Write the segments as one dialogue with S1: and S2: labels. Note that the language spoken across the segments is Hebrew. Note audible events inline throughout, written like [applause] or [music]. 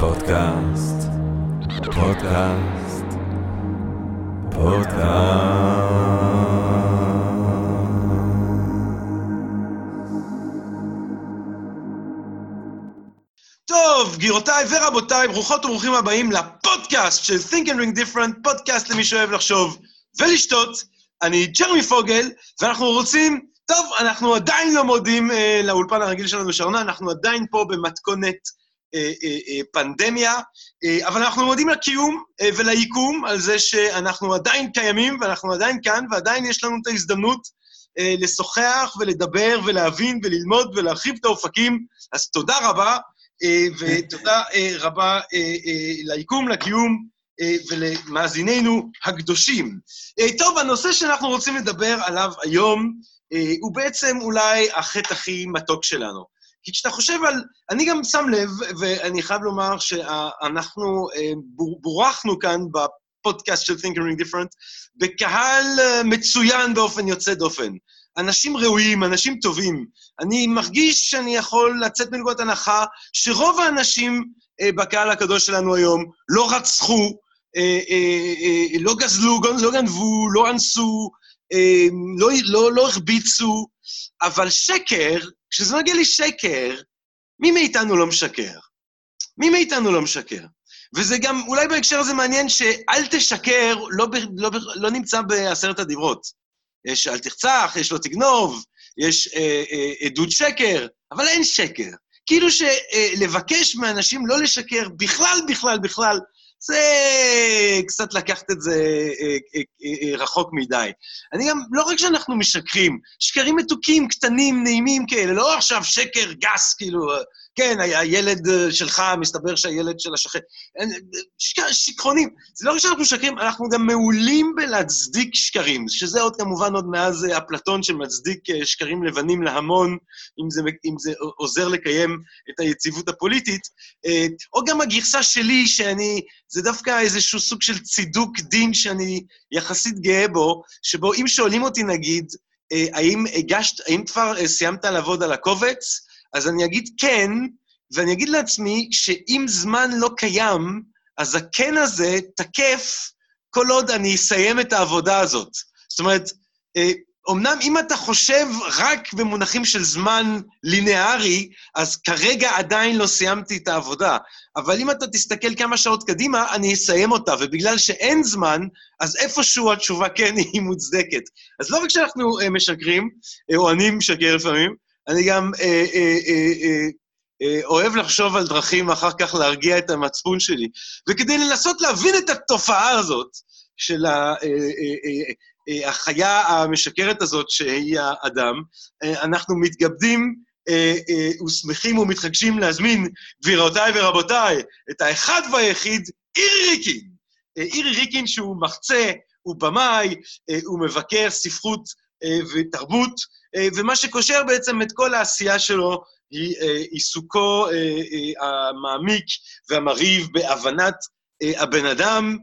S1: פודקאסט, פודקאסט, פודקאסט.
S2: טוב, גבירותיי ורבותיי, ברוכות וברוכים הבאים לפודקאסט של Think and Ring Different, פודקאסט למי שאוהב לחשוב ולשתות. אני ג'רמי פוגל, ואנחנו רוצים, טוב, אנחנו עדיין לא מודים אה, לאולפן הרגיל שלנו בשרונה, אנחנו עדיין פה במתכונת פנדמיה, אה, אבל אנחנו מודים לקיום אה, וליקום על זה שאנחנו עדיין קיימים ואנחנו עדיין כאן, ועדיין יש לנו את ההזדמנות אה, לשוחח ולדבר ולהבין וללמוד ולהרחיב את האופקים. אז תודה רבה, אה, ותודה אה, רבה אה, אה, ליקום, לקיום אה, ולמאזיננו הקדושים. אה, טוב, הנושא שאנחנו רוצים לדבר עליו היום אה, הוא בעצם אולי החטא הכי מתוק שלנו. כי כשאתה חושב על... אני גם שם לב, ואני חייב לומר שאנחנו אה, בור- בורחנו כאן בפודקאסט של Think and Ring Different, בקהל אה, מצוין באופן יוצא דופן. אנשים ראויים, אנשים טובים. אני מרגיש שאני יכול לצאת מנקודת הנחה שרוב האנשים אה, בקהל הקדוש שלנו היום לא רצחו, לא גזלו, לא גנבו, לא אנסו, לא, לא, לא הרביצו, אבל שקר, כשזה מגיע לי שקר, מי מאיתנו לא משקר? מי מאיתנו לא משקר? וזה גם, אולי בהקשר הזה מעניין שאל תשקר לא, ב, לא, ב, לא נמצא בעשרת הדיברות. יש אל תרצח, יש לא תגנוב, יש אה, אה, עדות שקר, אבל אין שקר. כאילו שלבקש מאנשים לא לשקר בכלל, בכלל, בכלל, זה קצת לקחת את זה אה, אה, אה, רחוק מדי. אני גם, לא רק שאנחנו משקרים, שקרים מתוקים, קטנים, נעימים כאלה, לא עכשיו שקר גס, כאילו, כן, הילד שלך, מסתבר שהילד של השכן... שקרונים. זה לא רק שאנחנו משקרים, אנחנו גם מעולים בלהצדיק שקרים, שזה עוד כמובן עוד מאז אפלטון שמצדיק שקרים לבנים להמון, אם זה, אם זה עוזר לקיים את היציבות הפוליטית, או גם הגרסה שלי, שאני... זה דווקא איזשהו סוג של צידוק דין שאני יחסית גאה בו, שבו אם שואלים אותי, נגיד, האם הגשת, האם כבר סיימת לעבוד על הקובץ, אז אני אגיד כן, ואני אגיד לעצמי שאם זמן לא קיים, אז הכן הזה תקף כל עוד אני אסיים את העבודה הזאת. זאת אומרת, אמנם אם אתה חושב רק במונחים של זמן לינארי, אז כרגע עדיין לא סיימתי את העבודה. אבל אם אתה תסתכל כמה שעות קדימה, אני אסיים אותה, ובגלל שאין זמן, אז איפשהו התשובה כן [laughs] היא מוצדקת. אז לא רק שאנחנו אה, משקרים, אה, או אני משקר לפעמים, אני גם אה, אה, אה, אוהב לחשוב על דרכים אחר כך להרגיע את המצפון שלי. וכדי לנסות להבין את התופעה הזאת של ה... החיה המשקרת הזאת, שהיא האדם, אנחנו מתכבדים ושמחים ומתחגשים להזמין, גבירותיי ורבותיי, את האחד והיחיד, אירי ריקין. אירי ריקין שהוא מחצה, הוא במאי, הוא מבקר ספרות ותרבות, ומה שקושר בעצם את כל העשייה שלו היא עיסוקו המעמיק והמרהיב בהבנת הבן אדם,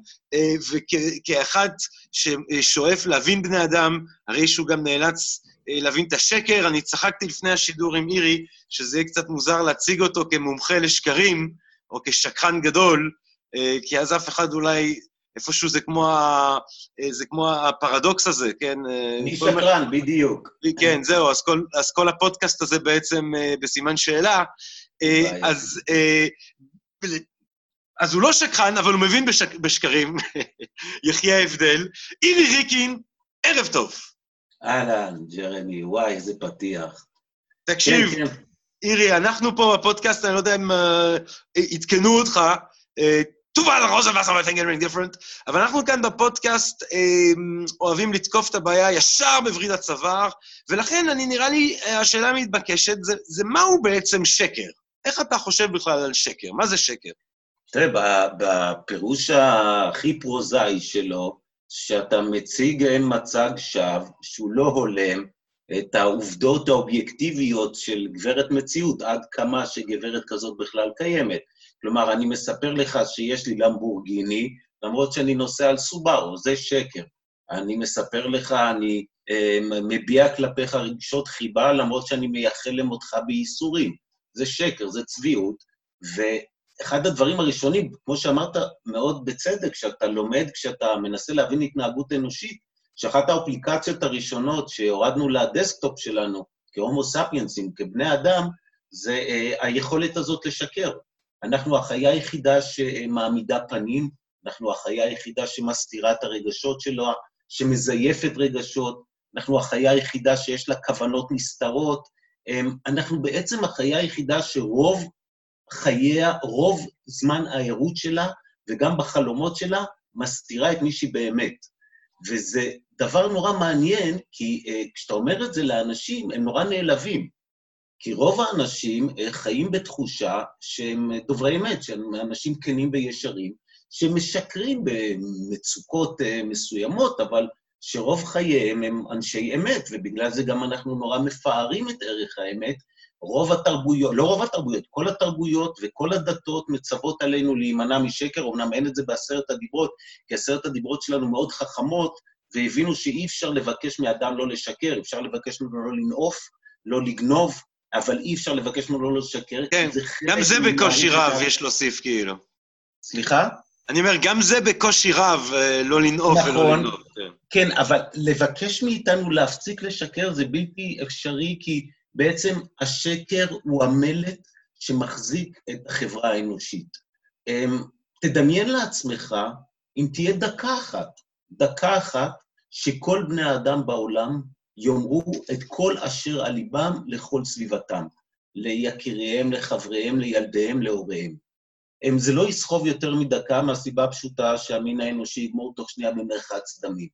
S2: וכאחד ששואף להבין בני אדם, הרי שהוא גם נאלץ להבין את השקר. אני צחקתי לפני השידור עם אירי, שזה יהיה קצת מוזר להציג אותו כמומחה לשקרים, או כשקרן גדול, כי אז אף אחד אולי, איפשהו זה כמו, ה, זה כמו הפרדוקס הזה, כן?
S3: מי שקרן, בדיוק.
S2: כן, זהו, אז כל, אז כל הפודקאסט הזה בעצם בסימן שאלה. אז אז הוא לא שקרן, אבל הוא מבין בשק... בשקרים, [laughs] יחיה ההבדל. אירי ריקין, ערב טוב.
S3: אהלן, ג'רמי, וואי, איזה פתיח.
S2: תקשיב, כן, כן. אירי, אנחנו פה בפודקאסט, אני לא יודע אם עדכנו uh, אותך, תובל רוזן ותנגן רינג דיפרנט, אבל אנחנו כאן בפודקאסט uh, אוהבים לתקוף את הבעיה ישר בווריד הצוואר, ולכן אני נראה לי, השאלה המתבקשת זה, זה מהו בעצם שקר? איך אתה חושב בכלל על שקר? מה זה שקר?
S3: תראה, בפירוש הכי פרוזאי שלו, שאתה מציג מצג שווא שהוא לא הולם את העובדות האובייקטיביות של גברת מציאות, עד כמה שגברת כזאת בכלל קיימת. כלומר, אני מספר לך שיש לי למבורגיני, למרות שאני נוסע על סובארו, זה שקר. אני מספר לך, אני אה, מביע כלפיך רגשות חיבה, למרות שאני מייחל למותך בייסורים. זה שקר, זה צביעות, ו... אחד הדברים הראשונים, כמו שאמרת מאוד בצדק, כשאתה לומד, כשאתה מנסה להבין התנהגות אנושית, שאחת האפליקציות הראשונות שהורדנו ל desktop שלנו, כהומו ספיינסים, כבני אדם, זה אה, היכולת הזאת לשקר. אנחנו החיה היחידה שמעמידה פנים, אנחנו החיה היחידה שמסתירה את הרגשות שלו, שמזייפת רגשות, אנחנו החיה היחידה שיש לה כוונות נסתרות, אמ, אנחנו בעצם החיה היחידה שרוב חייה, רוב זמן הערות שלה, וגם בחלומות שלה, מסתירה את מי שהיא באמת. וזה דבר נורא מעניין, כי uh, כשאתה אומר את זה לאנשים, הם נורא נעלבים. כי רוב האנשים uh, חיים בתחושה שהם דוברי אמת, שהם אנשים כנים וישרים, שמשקרים במצוקות uh, מסוימות, אבל שרוב חייהם הם אנשי אמת, ובגלל זה גם אנחנו נורא מפארים את ערך האמת. רוב התרבויות, לא רוב התרבויות, כל התרבויות וכל הדתות מצוות עלינו להימנע משקר, אמנם אין את זה בעשרת הדיברות, כי עשרת הדיברות שלנו מאוד חכמות, והבינו שאי אפשר לבקש מאדם לא לשקר, אפשר לבקש ממנו לא לנאוף, לא לגנוב, אבל אי אפשר לבקש ממנו לא לשקר,
S2: כן, זה גם זה בקושי רב, יש להוסיף כאילו.
S3: סליחה?
S2: אני אומר, גם זה בקושי רב, אה, לא לנאוף
S3: נכון,
S2: ולא לנאוף. כן.
S3: כן, אבל לבקש מאיתנו להפסיק לשקר זה בלתי אפשרי, כי בעצם השקר הוא המלט שמחזיק את החברה האנושית. אמ, תדמיין לעצמך אם תהיה דקה אחת, דקה אחת, שכל בני האדם בעולם יאמרו את כל אשר על ליבם לכל סביבתם, ליקיריהם, לחבריהם, לילדיהם, להוריהם. הם, זה לא יסחוב יותר מדקה מהסיבה הפשוטה שהמין האנושי יגמור תוך שנייה במרחץ דמים.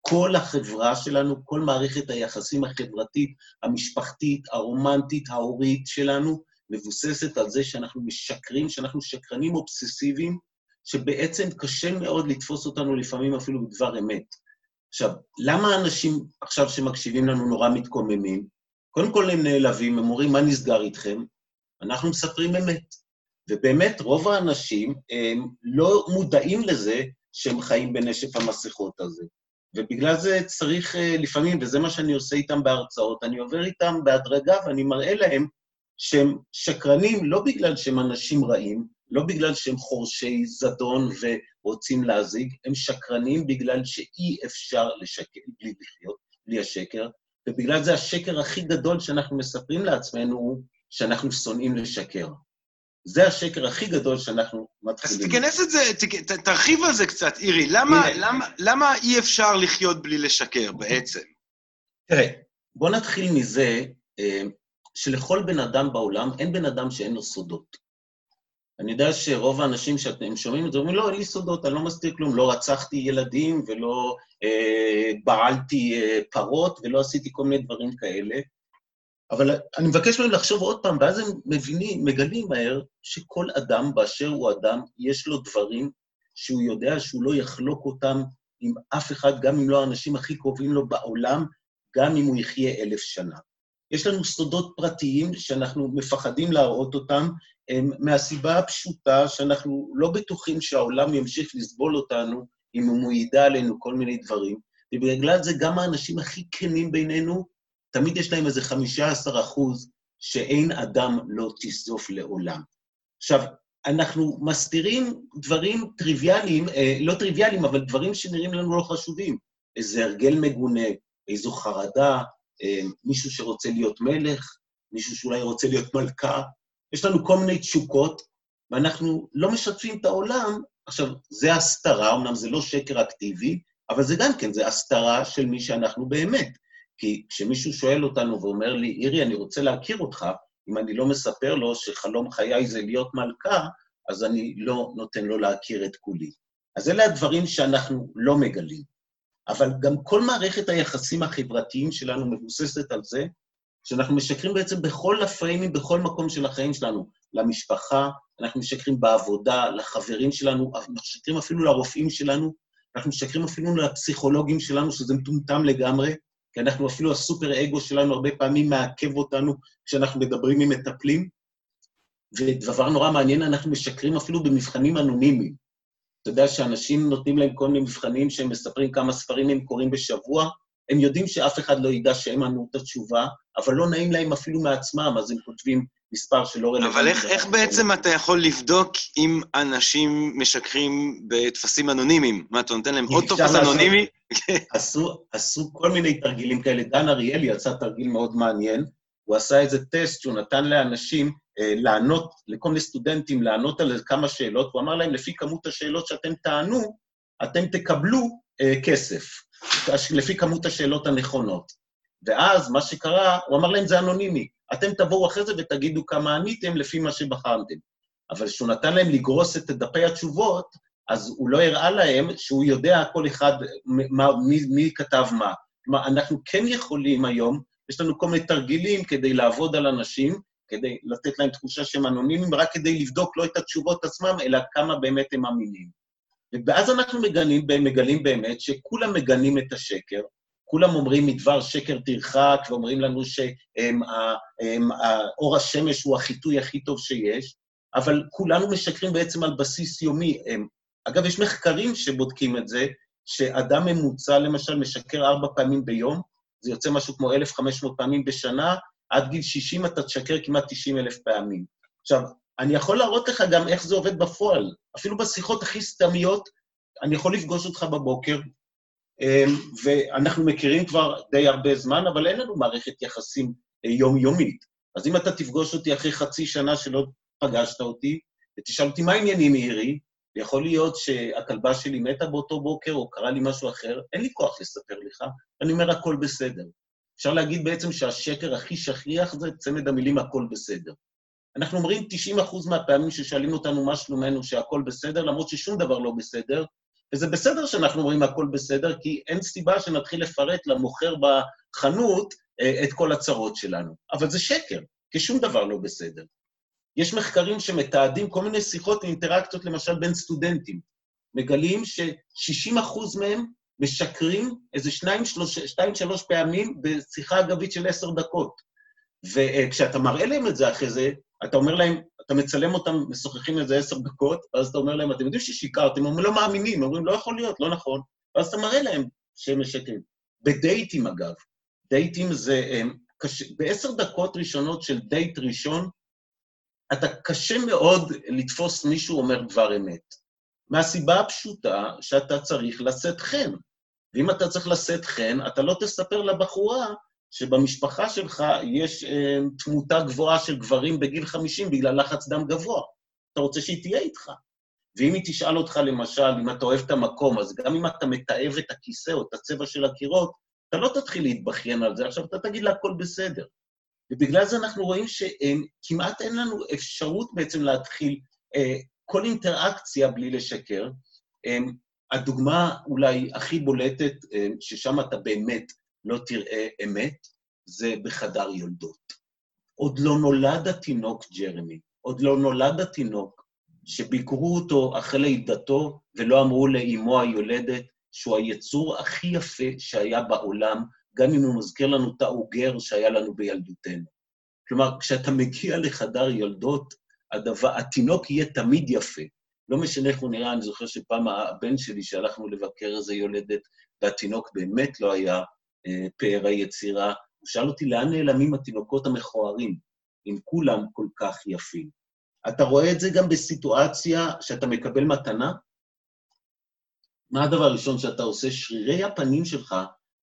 S3: כל החברה שלנו, כל מערכת היחסים החברתית, המשפחתית, הרומנטית, ההורית שלנו, מבוססת על זה שאנחנו משקרים, שאנחנו שקרנים אובססיביים, שבעצם קשה מאוד לתפוס אותנו לפעמים אפילו בדבר אמת. עכשיו, למה האנשים עכשיו שמקשיבים לנו נורא מתקוממים? קודם כל הם נעלבים, הם אומרים, מה נסגר איתכם? אנחנו מספרים אמת. ובאמת, רוב האנשים הם לא מודעים לזה שהם חיים בנשף המסכות הזה. ובגלל זה צריך אה, לפעמים, וזה מה שאני עושה איתם בהרצאות, אני עובר איתם בהדרגה ואני מראה להם שהם שקרנים לא בגלל שהם אנשים רעים, לא בגלל שהם חורשי זדון ורוצים להזיג, הם שקרנים בגלל שאי אפשר לשקר בלי לחיות, בלי השקר, ובגלל זה השקר הכי גדול שאנחנו מספרים לעצמנו הוא שאנחנו שונאים לשקר. זה השקר הכי גדול שאנחנו מתחילים.
S2: אז תיכנס את זה, ת, תרחיב על זה קצת, אירי. למה, למה, למה אי אפשר לחיות בלי לשקר בעצם?
S3: תראה, בוא נתחיל מזה אה, שלכל בן אדם בעולם, אין בן אדם שאין לו סודות. אני יודע שרוב האנשים שאתם שומעים את זה, אומרים, לא, אין לי סודות, אני לא מסתיר כלום, לא רצחתי ילדים ולא אה, בעלתי אה, פרות ולא עשיתי כל מיני דברים כאלה. אבל אני מבקש מהם לחשוב עוד פעם, ואז הם מבינים, מגלים מהר, שכל אדם באשר הוא אדם, יש לו דברים שהוא יודע שהוא לא יחלוק אותם עם אף אחד, גם אם לא האנשים הכי קרובים לו בעולם, גם אם הוא יחיה אלף שנה. יש לנו סודות פרטיים שאנחנו מפחדים להראות אותם, מהסיבה הפשוטה שאנחנו לא בטוחים שהעולם ימשיך לסבול אותנו אם הוא ידע עלינו כל מיני דברים, ובגלל זה גם האנשים הכי כנים בינינו, תמיד יש להם איזה 15 אחוז שאין אדם לא תסוף לעולם. עכשיו, אנחנו מסתירים דברים טריוויאליים, אה, לא טריוויאליים, אבל דברים שנראים לנו לא חשובים. איזה הרגל מגונה, איזו חרדה, מישהו שרוצה להיות מלך, מישהו שאולי רוצה להיות מלכה. יש לנו כל מיני תשוקות, ואנחנו לא משתפים את העולם. עכשיו, זה הסתרה, אמנם זה לא שקר אקטיבי, אבל זה גם כן, זה הסתרה של מי שאנחנו באמת. כי כשמישהו שואל אותנו ואומר לי, אירי, אני רוצה להכיר אותך, אם אני לא מספר לו שחלום חיי זה להיות מלכה, אז אני לא נותן לו להכיר את כולי. אז אלה הדברים שאנחנו לא מגלים. אבל גם כל מערכת היחסים החברתיים שלנו מבוססת על זה שאנחנו משקרים בעצם בכל הפריימים, בכל מקום של החיים שלנו. למשפחה, אנחנו משקרים בעבודה, לחברים שלנו, אנחנו משקרים אפילו לרופאים שלנו, אנחנו משקרים אפילו לפסיכולוגים שלנו, שזה מטומטם לגמרי, כי אנחנו אפילו, הסופר אגו שלנו הרבה פעמים מעכב אותנו כשאנחנו מדברים עם מטפלים. ודבר נורא מעניין, אנחנו משקרים אפילו במבחנים אנונימיים. אתה יודע שאנשים נותנים להם כל מיני מבחנים שהם מספרים כמה ספרים הם קוראים בשבוע, הם יודעים שאף אחד לא ידע שהם ענו את התשובה, אבל לא נעים להם אפילו מעצמם, אז הם כותבים מספר שלא רלוונטי.
S2: אבל איך, איך בעצם אתה יכול לבדוק אם אנשים משקרים בטפסים אנונימיים? מה, אתה נותן להם עוד טופס אנונימי? [laughs]
S3: עשו, עשו כל מיני תרגילים כאלה. דן אריאלי עשה תרגיל מאוד מעניין. הוא עשה איזה טסט שהוא נתן לאנשים לענות, לכל מיני סטודנטים לענות על כמה שאלות, הוא אמר להם, לפי כמות השאלות שאתם תענו, אתם תקבלו אה, כסף, לפי כמות השאלות הנכונות. ואז מה שקרה, הוא אמר להם, זה אנונימי. אתם תבואו אחרי זה ותגידו כמה עניתם לפי מה שבחרתם. אבל כשהוא נתן להם לגרוס את דפי התשובות, אז הוא לא הראה להם שהוא יודע כל אחד מה, מי, מי כתב מה. כלומר, אנחנו כן יכולים היום, יש לנו כל מיני תרגילים כדי לעבוד על אנשים, כדי לתת להם תחושה שהם אנונימיים, רק כדי לבדוק לא את התשובות עצמם, אלא כמה באמת הם אמינים. ואז אנחנו מגלים, מגלים באמת שכולם מגנים את השקר, כולם אומרים מדבר שקר תרחק, ואומרים לנו שאור השמש הוא החיטוי הכי טוב שיש, אבל כולנו משקרים בעצם על בסיס יומי. אגב, יש מחקרים שבודקים את זה, שאדם ממוצע, למשל, משקר ארבע פעמים ביום, זה יוצא משהו כמו 1,500 פעמים בשנה, עד גיל 60 אתה תשקר כמעט 90 אלף פעמים. עכשיו, אני יכול להראות לך גם איך זה עובד בפועל. אפילו בשיחות הכי סתמיות, אני יכול לפגוש אותך בבוקר, ואנחנו מכירים כבר די הרבה זמן, אבל אין לנו מערכת יחסים יומיומית. אז אם אתה תפגוש אותי אחרי חצי שנה שלא פגשת אותי, ותשאל אותי מה העניינים מירי, יכול להיות שהכלבה שלי מתה באותו בוקר, או קרה לי משהו אחר, אין לי כוח לספר לך, אני אומר, הכל בסדר. אפשר להגיד בעצם שהשקר הכי שכיח זה צמד המילים הכל בסדר. אנחנו אומרים 90% מהפעמים ששואלים אותנו מה שלומנו שהכל בסדר, למרות ששום דבר לא בסדר, וזה בסדר שאנחנו אומרים הכל בסדר, כי אין סיבה שנתחיל לפרט למוכר בחנות את כל הצרות שלנו. אבל זה שקר, כי שום דבר לא בסדר. יש מחקרים שמתעדים כל מיני שיחות ואינטראקציות, למשל בין סטודנטים. מגלים ש-60% מהם משקרים איזה שניים, שלוש, שתיים, שלוש פעמים בשיחה אגבית של עשר דקות. וכשאתה מראה להם את זה אחרי זה, אתה אומר להם, אתה מצלם אותם, משוחחים איזה עשר דקות, ואז אתה אומר להם, אתם יודעים ששיקרתם, הם לא מאמינים, אומרים, לא יכול להיות, לא נכון. ואז אתה מראה להם שהם משקרים. בדייטים, אגב, דייטים זה, קשה, בעשר דקות ראשונות של דייט ראשון, אתה קשה מאוד לתפוס מישהו אומר דבר אמת. מהסיבה הפשוטה שאתה צריך לשאת חן. ואם אתה צריך לשאת חן, אתה לא תספר לבחורה שבמשפחה שלך יש אה, תמותה גבוהה של גברים בגיל 50 בגלל לחץ דם גבוה. אתה רוצה שהיא תהיה איתך. ואם היא תשאל אותך, למשל, אם אתה אוהב את המקום, אז גם אם אתה מתעב את הכיסא או את הצבע של הקירות, אתה לא תתחיל להתבכיין על זה, עכשיו אתה תגיד לה הכל בסדר. ובגלל זה אנחנו רואים שכמעט אין לנו אפשרות בעצם להתחיל אה, כל אינטראקציה בלי לשקר. אה, הדוגמה אולי הכי בולטת, אה, ששם אתה באמת לא תראה אמת, זה בחדר יולדות. עוד לא נולד התינוק ג'רמי, עוד לא נולד התינוק שביקרו אותו אחרי לידתו ולא אמרו לאמו היולדת שהוא היצור הכי יפה שהיה בעולם, גם אם הוא מזכיר לנו את האוגר שהיה לנו בילדותנו. כלומר, כשאתה מגיע לחדר יולדות, הדבר, התינוק יהיה תמיד יפה. לא משנה איך הוא נראה, אני זוכר שפעם הבן שלי, שהלכנו לבקר איזה יולדת, והתינוק באמת לא היה אה, פאר היצירה, הוא שאל אותי, לאן נעלמים התינוקות המכוערים, אם כולם כל כך יפים? אתה רואה את זה גם בסיטואציה שאתה מקבל מתנה? מה הדבר הראשון שאתה עושה? שרירי הפנים שלך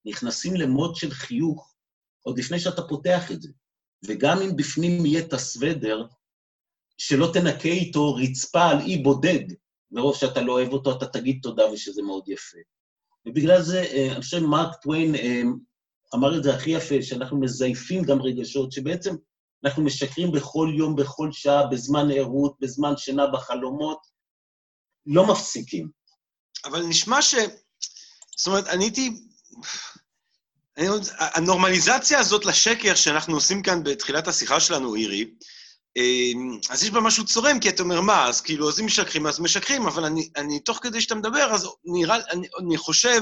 S3: נכנסים למוד של חיוך עוד לפני שאתה פותח את זה. וגם אם בפנים יהיה את הסוודר, שלא תנקה איתו רצפה על אי בודד, מרוב שאתה לא אוהב אותו, אתה תגיד תודה ושזה מאוד יפה. ובגלל זה, אני חושב מרק טוויין אמר את זה הכי יפה, שאנחנו מזייפים גם רגשות, שבעצם אנחנו משקרים בכל יום, בכל שעה, בזמן ערות, בזמן שינה, בחלומות, לא מפסיקים.
S2: אבל נשמע ש... זאת אומרת, אני הייתי... הנורמליזציה הזאת לשקר שאנחנו עושים כאן בתחילת השיחה שלנו, אירי, אז יש בה משהו צורם, כי אתה אומר, מה, אז כאילו, אז אם משקרים, אז משקרים, אבל אני, אני תוך כדי שאתה מדבר, אז נראה, אני, אני חושב,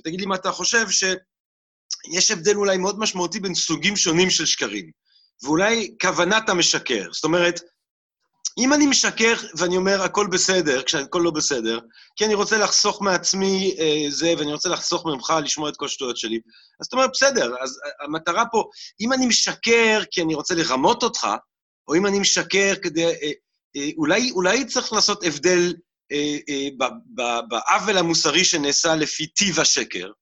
S2: ותגיד לי מה אתה חושב, שיש הבדל אולי מאוד משמעותי בין סוגים שונים של שקרים, ואולי כוונת המשקר. זאת אומרת, אם אני משקר ואני אומר, הכל בסדר, כשהכל לא בסדר, כי אני רוצה לחסוך מעצמי אה, זה, ואני רוצה לחסוך ממך לשמוע את כל השטויות שלי, אז אתה אומר, בסדר, אז המטרה פה, אם אני משקר כי אני רוצה לרמות אותך, או אם אני משקר כדי... אה, אה, אולי, אולי צריך לעשות הבדל אה, אה, בעוול המוסרי שנעשה לפי טיב השקר.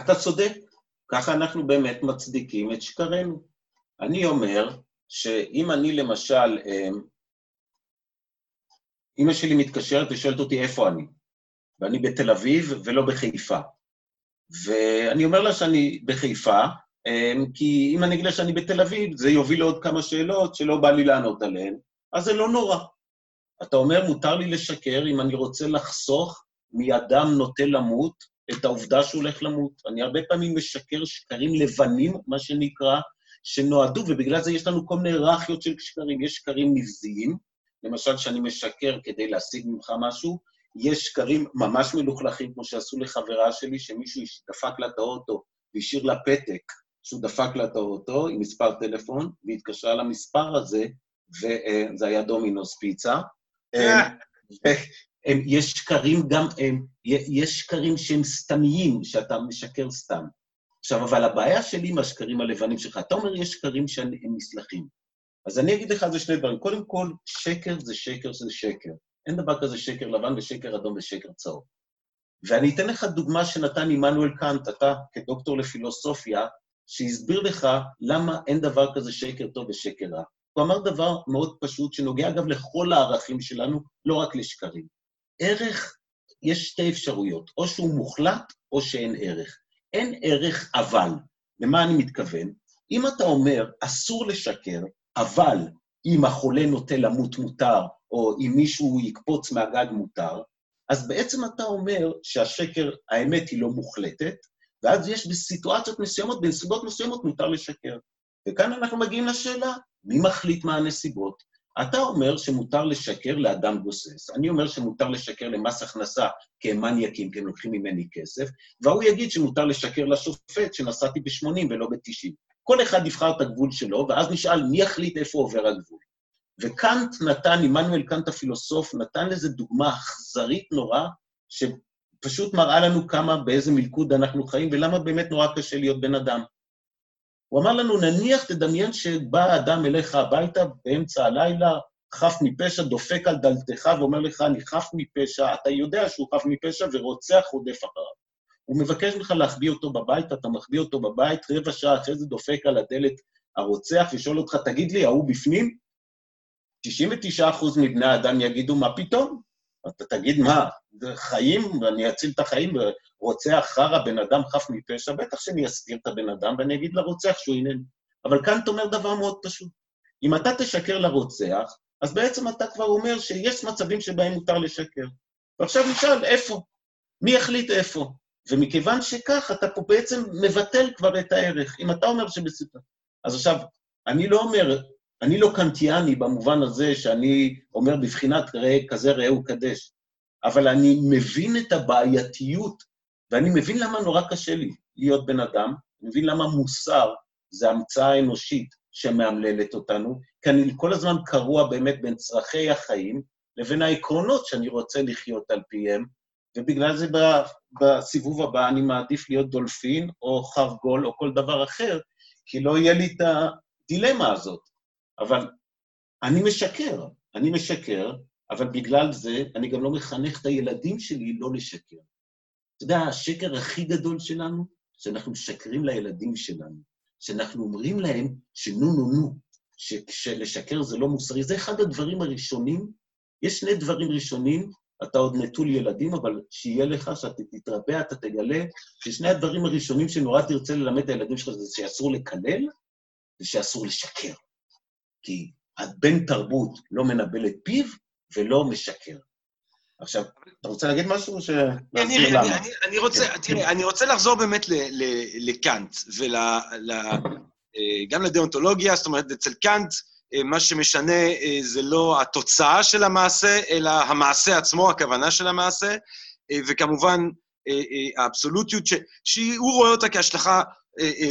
S3: אתה צודק, ככה אנחנו באמת מצדיקים את שקרינו. אני אומר שאם אני למשל, אימא שלי מתקשרת ושואלת אותי איפה אני, ואני בתל אביב ולא בחיפה. ואני אומר לה שאני בחיפה, כי אם אני אגיד לה שאני בתל אביב, זה יוביל לעוד כמה שאלות שלא בא לי לענות עליהן, אז זה לא נורא. אתה אומר, מותר לי לשקר אם אני רוצה לחסוך מאדם נוטה למות את העובדה שהוא הולך למות. אני הרבה פעמים משקר שקרים לבנים, מה שנקרא, שנועדו, ובגלל זה יש לנו כל מיני היררכיות של שקרים. יש שקרים נבזיים, למשל שאני משקר כדי להשיג ממך משהו, יש שקרים ממש מלוכלכים, כמו שעשו לחברה שלי, שמישהו דפק לה את האוטו והשאיר לה פתק שהוא דפק לה את האוטו עם מספר טלפון, והתקשרה למספר הזה, וזה היה דומינוס פיצה.
S2: אה.
S3: יש שקרים גם, יש שקרים שהם סתמיים, שאתה משקר סתם. עכשיו, אבל הבעיה שלי עם השקרים הלבנים שלך, אתה אומר יש שקרים שהם נסלחים. אז אני אגיד לך על זה שני דברים. קודם כל, שקר זה שקר זה שקר. אין דבר כזה שקר לבן ושקר אדום ושקר צהוב. ואני אתן לך דוגמה שנתן עמנואל קאנט, אתה כדוקטור לפילוסופיה, שהסביר לך למה אין דבר כזה שקר טוב ושקר רע. הוא אמר דבר מאוד פשוט, שנוגע אגב לכל הערכים שלנו, לא רק לשקרים. ערך, יש שתי אפשרויות, או שהוא מוחלט או שאין ערך. אין ערך אבל. למה אני מתכוון? אם אתה אומר, אסור לשקר, אבל אם החולה נוטה למות מותר, או אם מישהו יקפוץ מהגג מותר, אז בעצם אתה אומר שהשקר, האמת היא לא מוחלטת, ואז יש בסיטואציות מסוימות, בנסיבות מסוימות מותר לשקר. וכאן אנחנו מגיעים לשאלה, מי מחליט מה הנסיבות? אתה אומר שמותר לשקר לאדם גוסס, אני אומר שמותר לשקר למס הכנסה כי הם מניאקים, כי הם לוקחים ממני כסף, והוא יגיד שמותר לשקר לשופט שנסעתי ב-80 ולא ב-90. כל אחד יבחר את הגבול שלו, ואז נשאל מי יחליט איפה עובר הגבול. וקאנט נתן, עמנואל קאנט הפילוסוף, נתן לזה דוגמה אכזרית נורא, שפשוט מראה לנו כמה, באיזה מלכוד אנחנו חיים, ולמה באמת נורא קשה להיות בן אדם. הוא אמר לנו, נניח, תדמיין שבא אדם אליך הביתה באמצע הלילה, חף מפשע, דופק על דלתך ואומר לך, אני חף מפשע, אתה יודע שהוא חף מפשע ורוצח רודף אחריו. הוא מבקש ממך להחביא אותו בבית, אתה מחביא אותו בבית, רבע שעה אחרי זה דופק על הדלת הרוצח ושואל אותך, תגיד לי, ההוא בפנים? 99% מבני האדם יגידו, מה פתאום? אתה תגיד, מה, חיים, ואני אציל את החיים, ורוצח חרא, בן אדם חף מפשע, בטח שאני אסתיר את הבן אדם ואני אגיד לרוצח שהוא איננו. אבל כאן אתה אומר דבר מאוד פשוט. אם אתה תשקר לרוצח, אז בעצם אתה כבר אומר שיש מצבים שבהם מותר לשקר. ועכשיו נשאל, איפה? מי יחליט איפה? ומכיוון שכך, אתה פה בעצם מבטל כבר את הערך. אם אתה אומר שבסיטואציה... אז עכשיו, אני לא אומר, אני לא קנטיאני במובן הזה שאני אומר בבחינת ראה כזה ראה וקדש, אבל אני מבין את הבעייתיות, ואני מבין למה נורא קשה לי להיות בן אדם, אני מבין למה מוסר זה המצאה אנושית שמאמללת אותנו, כי אני כל הזמן קרוע באמת בין צרכי החיים לבין העקרונות שאני רוצה לחיות על פיהם, ובגלל זה בסיבוב הבא אני מעדיף להיות דולפין או חרגול או כל דבר אחר, כי לא יהיה לי את הדילמה הזאת. אבל אני משקר, אני משקר, אבל בגלל זה אני גם לא מחנך את הילדים שלי לא לשקר. אתה יודע, השקר הכי גדול שלנו, שאנחנו משקרים לילדים שלנו, שאנחנו אומרים להם שנו נו נו, שלשקר זה לא מוסרי. זה אחד הדברים הראשונים, יש שני דברים ראשונים, אתה עוד נטול ילדים, אבל שיהיה לך, שאתה תתרבה, אתה תגלה, ששני הדברים הראשונים שנורא תרצה ללמד את הילדים שלך זה שאסור לקלל ושאסור לשקר. כי הבן תרבות לא מנבל את פיו ולא משקר. עכשיו, אתה רוצה להגיד משהו או
S2: להסביר למה? אני, אני רוצה, כן. תראה, אני רוצה לחזור באמת לקאנט, וגם לדאונטולוגיה, זאת אומרת, אצל קאנט, אה, מה שמשנה אה, זה לא התוצאה של המעשה, אלא המעשה עצמו, הכוונה של המעשה, אה, וכמובן, האבסולוטיות, שהוא רואה אותה כהשלכה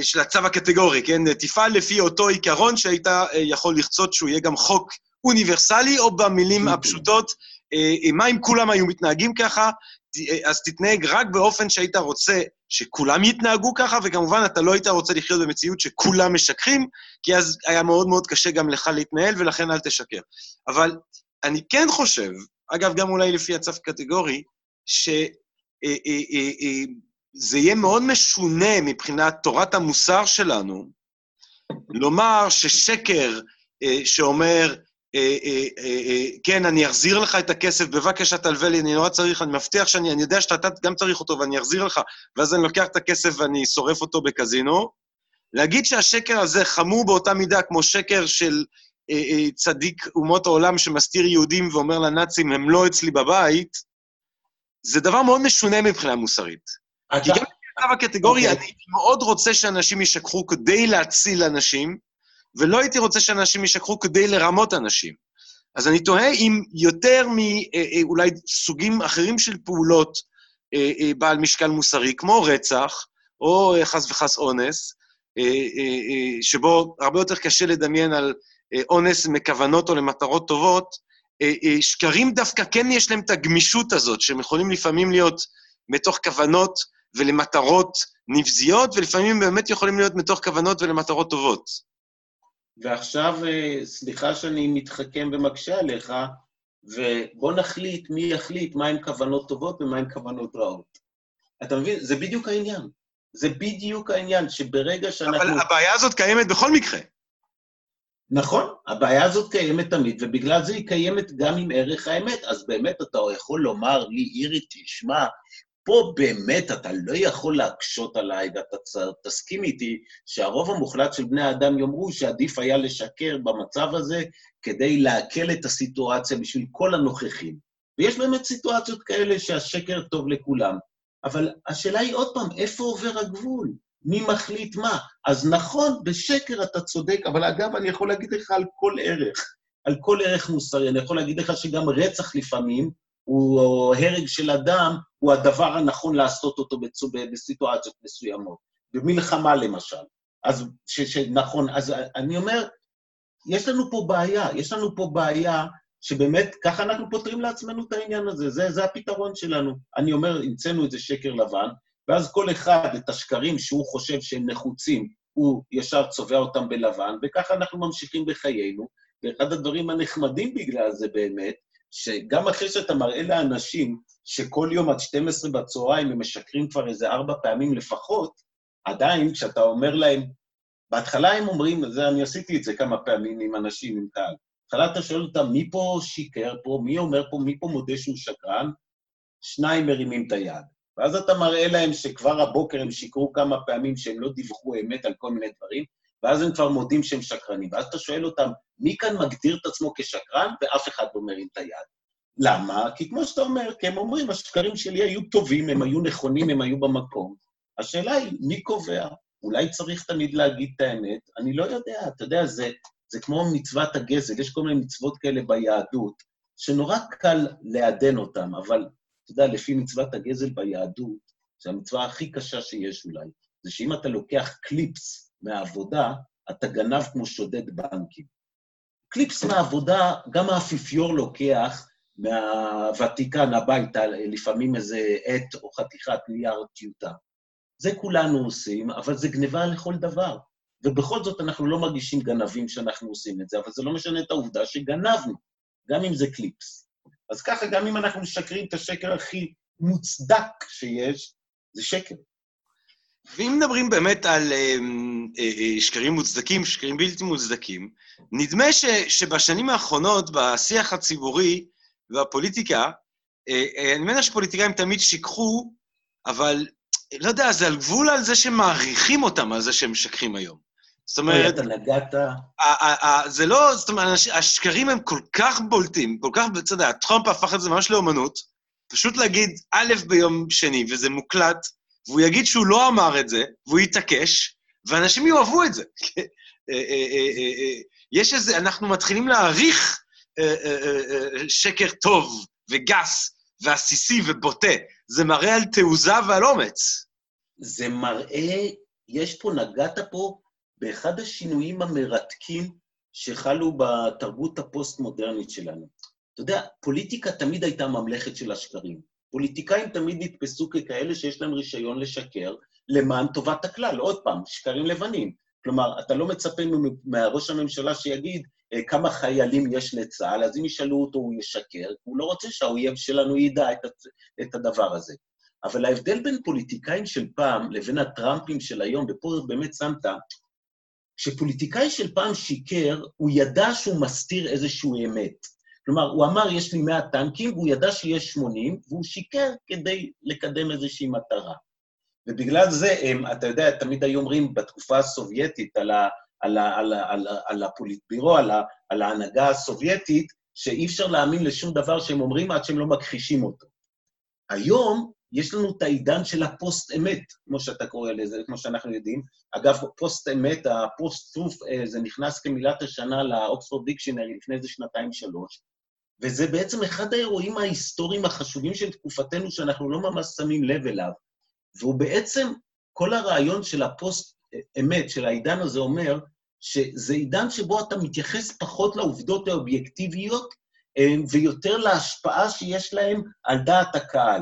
S2: של הצו הקטגורי, כן? תפעל לפי אותו עיקרון שהיית יכול לחצות שהוא יהיה גם חוק אוניברסלי, או במילים הפשוטות, מה אם כולם היו מתנהגים ככה? אז תתנהג רק באופן שהיית רוצה שכולם יתנהגו ככה, וכמובן, אתה לא היית רוצה לחיות במציאות שכולם משקרים, כי אז היה מאוד מאוד קשה גם לך להתנהל, ולכן אל תשקר. אבל אני כן חושב, אגב, גם אולי לפי הצו קטגורי, שזה יהיה מאוד משונה מבחינת תורת המוסר שלנו, לומר ששקר אה, שאומר, אה, אה, אה, אה, כן, אני אחזיר לך את הכסף, בבקשה תלווה לי, אני נורא צריך, אני מבטיח שאני, אני יודע שאתה גם צריך אותו ואני אחזיר לך, ואז אני לוקח את הכסף ואני שורף אותו בקזינו. להגיד שהשקר הזה חמור באותה מידה כמו שקר של אה, אה, צדיק אומות העולם שמסתיר יהודים ואומר לנאצים, הם לא אצלי בבית, זה דבר מאוד משונה מבחינה מוסרית. כי גם במצב הקטגורי,
S3: אוקיי.
S2: אני מאוד רוצה שאנשים ישקרו כדי להציל אנשים, ולא הייתי רוצה שאנשים ישקרו כדי לרמות אנשים. אז אני תוהה אם יותר מאולי סוגים אחרים של פעולות אה, אה, בעל משקל מוסרי, כמו רצח, או אה, חס וחס אונס, אה, אה, אה, שבו הרבה יותר קשה לדמיין על אה, אונס מכוונות או למטרות טובות, אה, אה, שקרים דווקא כן יש להם את הגמישות הזאת, שהם יכולים לפעמים להיות מתוך כוונות ולמטרות נבזיות, ולפעמים באמת יכולים להיות מתוך כוונות ולמטרות טובות.
S3: ועכשיו, אה, סליחה שאני מתחכם ומקשה עליך, ובוא נחליט מי יחליט מהם כוונות טובות ומהם כוונות רעות. אתה מבין? זה בדיוק העניין. זה בדיוק העניין, שברגע שאנחנו...
S2: אבל הבעיה הזאת קיימת בכל מקרה.
S3: נכון, הבעיה הזאת קיימת תמיד, ובגלל זה היא קיימת גם עם ערך האמת. אז באמת אתה יכול לומר לי, אירי, תשמע, פה באמת אתה לא יכול להקשות עליי, ואתה תסכים איתי שהרוב המוחלט של בני האדם יאמרו שעדיף היה לשקר במצב הזה כדי להקל את הסיטואציה בשביל כל הנוכחים. ויש באמת סיטואציות כאלה שהשקר טוב לכולם. אבל השאלה היא עוד פעם, איפה עובר הגבול? מי מחליט מה? אז נכון, בשקר אתה צודק, אבל אגב, אני יכול להגיד לך על כל ערך, על כל ערך מוסרי. אני יכול להגיד לך שגם רצח לפעמים, או הרג של אדם, הוא הדבר הנכון לעשות אותו בצו- בסיטואציות מסוימות. במלחמה למשל. אז, ש, ש, נכון, אז אני אומר, יש לנו פה בעיה, יש לנו פה בעיה שבאמת ככה אנחנו פותרים לעצמנו את העניין הזה, זה, זה הפתרון שלנו. אני אומר, המצאנו את זה שקר לבן, ואז כל אחד, את השקרים שהוא חושב שהם נחוצים, הוא ישר צובע אותם בלבן, וככה אנחנו ממשיכים בחיינו. ואחד הדברים הנחמדים בגלל זה באמת, שגם אחרי שאתה מראה לאנשים שכל יום עד 12 בצהריים הם משקרים כבר איזה ארבע פעמים לפחות, עדיין כשאתה אומר להם, בהתחלה הם אומרים, זה, אני עשיתי את זה כמה פעמים עם אנשים, עם קהל. בהתחלה אתה שואל אותם, מי פה שיקר פה, מי אומר פה, מי פה מודה שהוא שקרן? שניים מרימים את היד. ואז אתה מראה להם שכבר הבוקר הם שיקרו כמה פעמים שהם לא דיווחו אמת על כל מיני דברים, ואז הם כבר מודים שהם שקרנים. ואז אתה שואל אותם, מי כאן מגדיר את עצמו כשקרן, ואף אחד לא מרים את היד. למה? כי כמו שאתה אומר, כי הם אומרים, השקרים שלי היו טובים, הם היו נכונים, הם היו במקום. השאלה היא, מי קובע? אולי צריך תמיד להגיד את האמת? אני לא יודע, אתה יודע, זה, זה כמו מצוות הגזל, יש כל מיני מצוות כאלה ביהדות, שנורא קל לעדן אותן, אבל אתה יודע, לפי מצוות הגזל ביהדות, זו המצווה הכי קשה שיש אולי, זה שאם אתה לוקח קליפס מהעבודה, אתה גנב כמו שודד בנקים. קליפס מהעבודה, גם האפיפיור לוקח מהוותיקן הביתה, לפעמים איזה עט או חתיכת נייר טיוטה. זה כולנו עושים, אבל זה גניבה לכל דבר. ובכל זאת אנחנו לא מרגישים גנבים שאנחנו עושים את זה, אבל זה לא משנה את העובדה שגנבנו, גם אם זה קליפס. אז ככה, גם אם אנחנו משקרים את השקר הכי מוצדק שיש, זה שקר.
S2: ואם מדברים באמת על אה, אה, אה, שקרים מוצדקים, שקרים בלתי מוצדקים, נדמה ש, שבשנים האחרונות, בשיח הציבורי והפוליטיקה, אני מניח שפוליטיקאים תמיד שיקחו, אבל לא יודע, זה על גבול על זה שמעריכים אותם על זה שהם משקרים היום. זאת אומרת,
S3: אתה נגעת...
S2: זה לא, זאת אומרת, השקרים הם כל כך בולטים, כל כך, אתה יודע, טראמפ הפך את זה ממש לאומנות, פשוט להגיד א' ביום שני, וזה מוקלט, והוא יגיד שהוא לא אמר את זה, והוא יתעקש, ואנשים יאהבו את זה. [laughs] אה, אה, אה, יש איזה, אנחנו מתחילים להעריך שקר טוב וגס ועסיסי ובוטה. זה מראה על תעוזה ועל אומץ.
S3: זה מראה, יש פה, נגעת פה באחד השינויים המרתקים שחלו בתרבות הפוסט-מודרנית שלנו. אתה יודע, פוליטיקה תמיד הייתה ממלכת של השקרים. פוליטיקאים תמיד נתפסו ככאלה שיש להם רישיון לשקר למען טובת הכלל. עוד פעם, שקרים לבנים. כלומר, אתה לא מצפה מהראש הממשלה שיגיד אה, כמה חיילים יש לצה"ל, אז אם ישאלו אותו, הוא ישקר, הוא לא רוצה שהאויב שלנו ידע את, את הדבר הזה. אבל ההבדל בין פוליטיקאים של פעם לבין הטראמפים של היום, ופה באמת שמת, כשפוליטיקאי של פעם שיקר, הוא ידע שהוא מסתיר איזושהי אמת. כלומר, הוא אמר, יש לי 100 טנקים, והוא ידע שיש 80, והוא שיקר כדי לקדם איזושהי מטרה. ובגלל זה, הם, אתה יודע, תמיד היו אומרים בתקופה הסובייטית על, ה, על, ה, על, ה, על, ה, על הפוליטבירו, על, ה, על ההנהגה הסובייטית, שאי אפשר להאמין לשום דבר שהם אומרים עד שהם לא מכחישים אותו. היום יש לנו את העידן של הפוסט-אמת, כמו שאתה קורא לזה, כמו שאנחנו יודעים. אגב, פוסט-אמת, ה post-truth, אה, זה נכנס כמילת השנה ל Oxford Dictionary לפני איזה שנתיים-שלוש, וזה בעצם אחד האירועים ההיסטוריים החשובים של תקופתנו, שאנחנו לא ממש שמים לב אליו. והוא בעצם, כל הרעיון של הפוסט-אמת, של העידן הזה, אומר שזה עידן שבו אתה מתייחס פחות לעובדות האובייקטיביות אה, ויותר להשפעה שיש להם על דעת הקהל.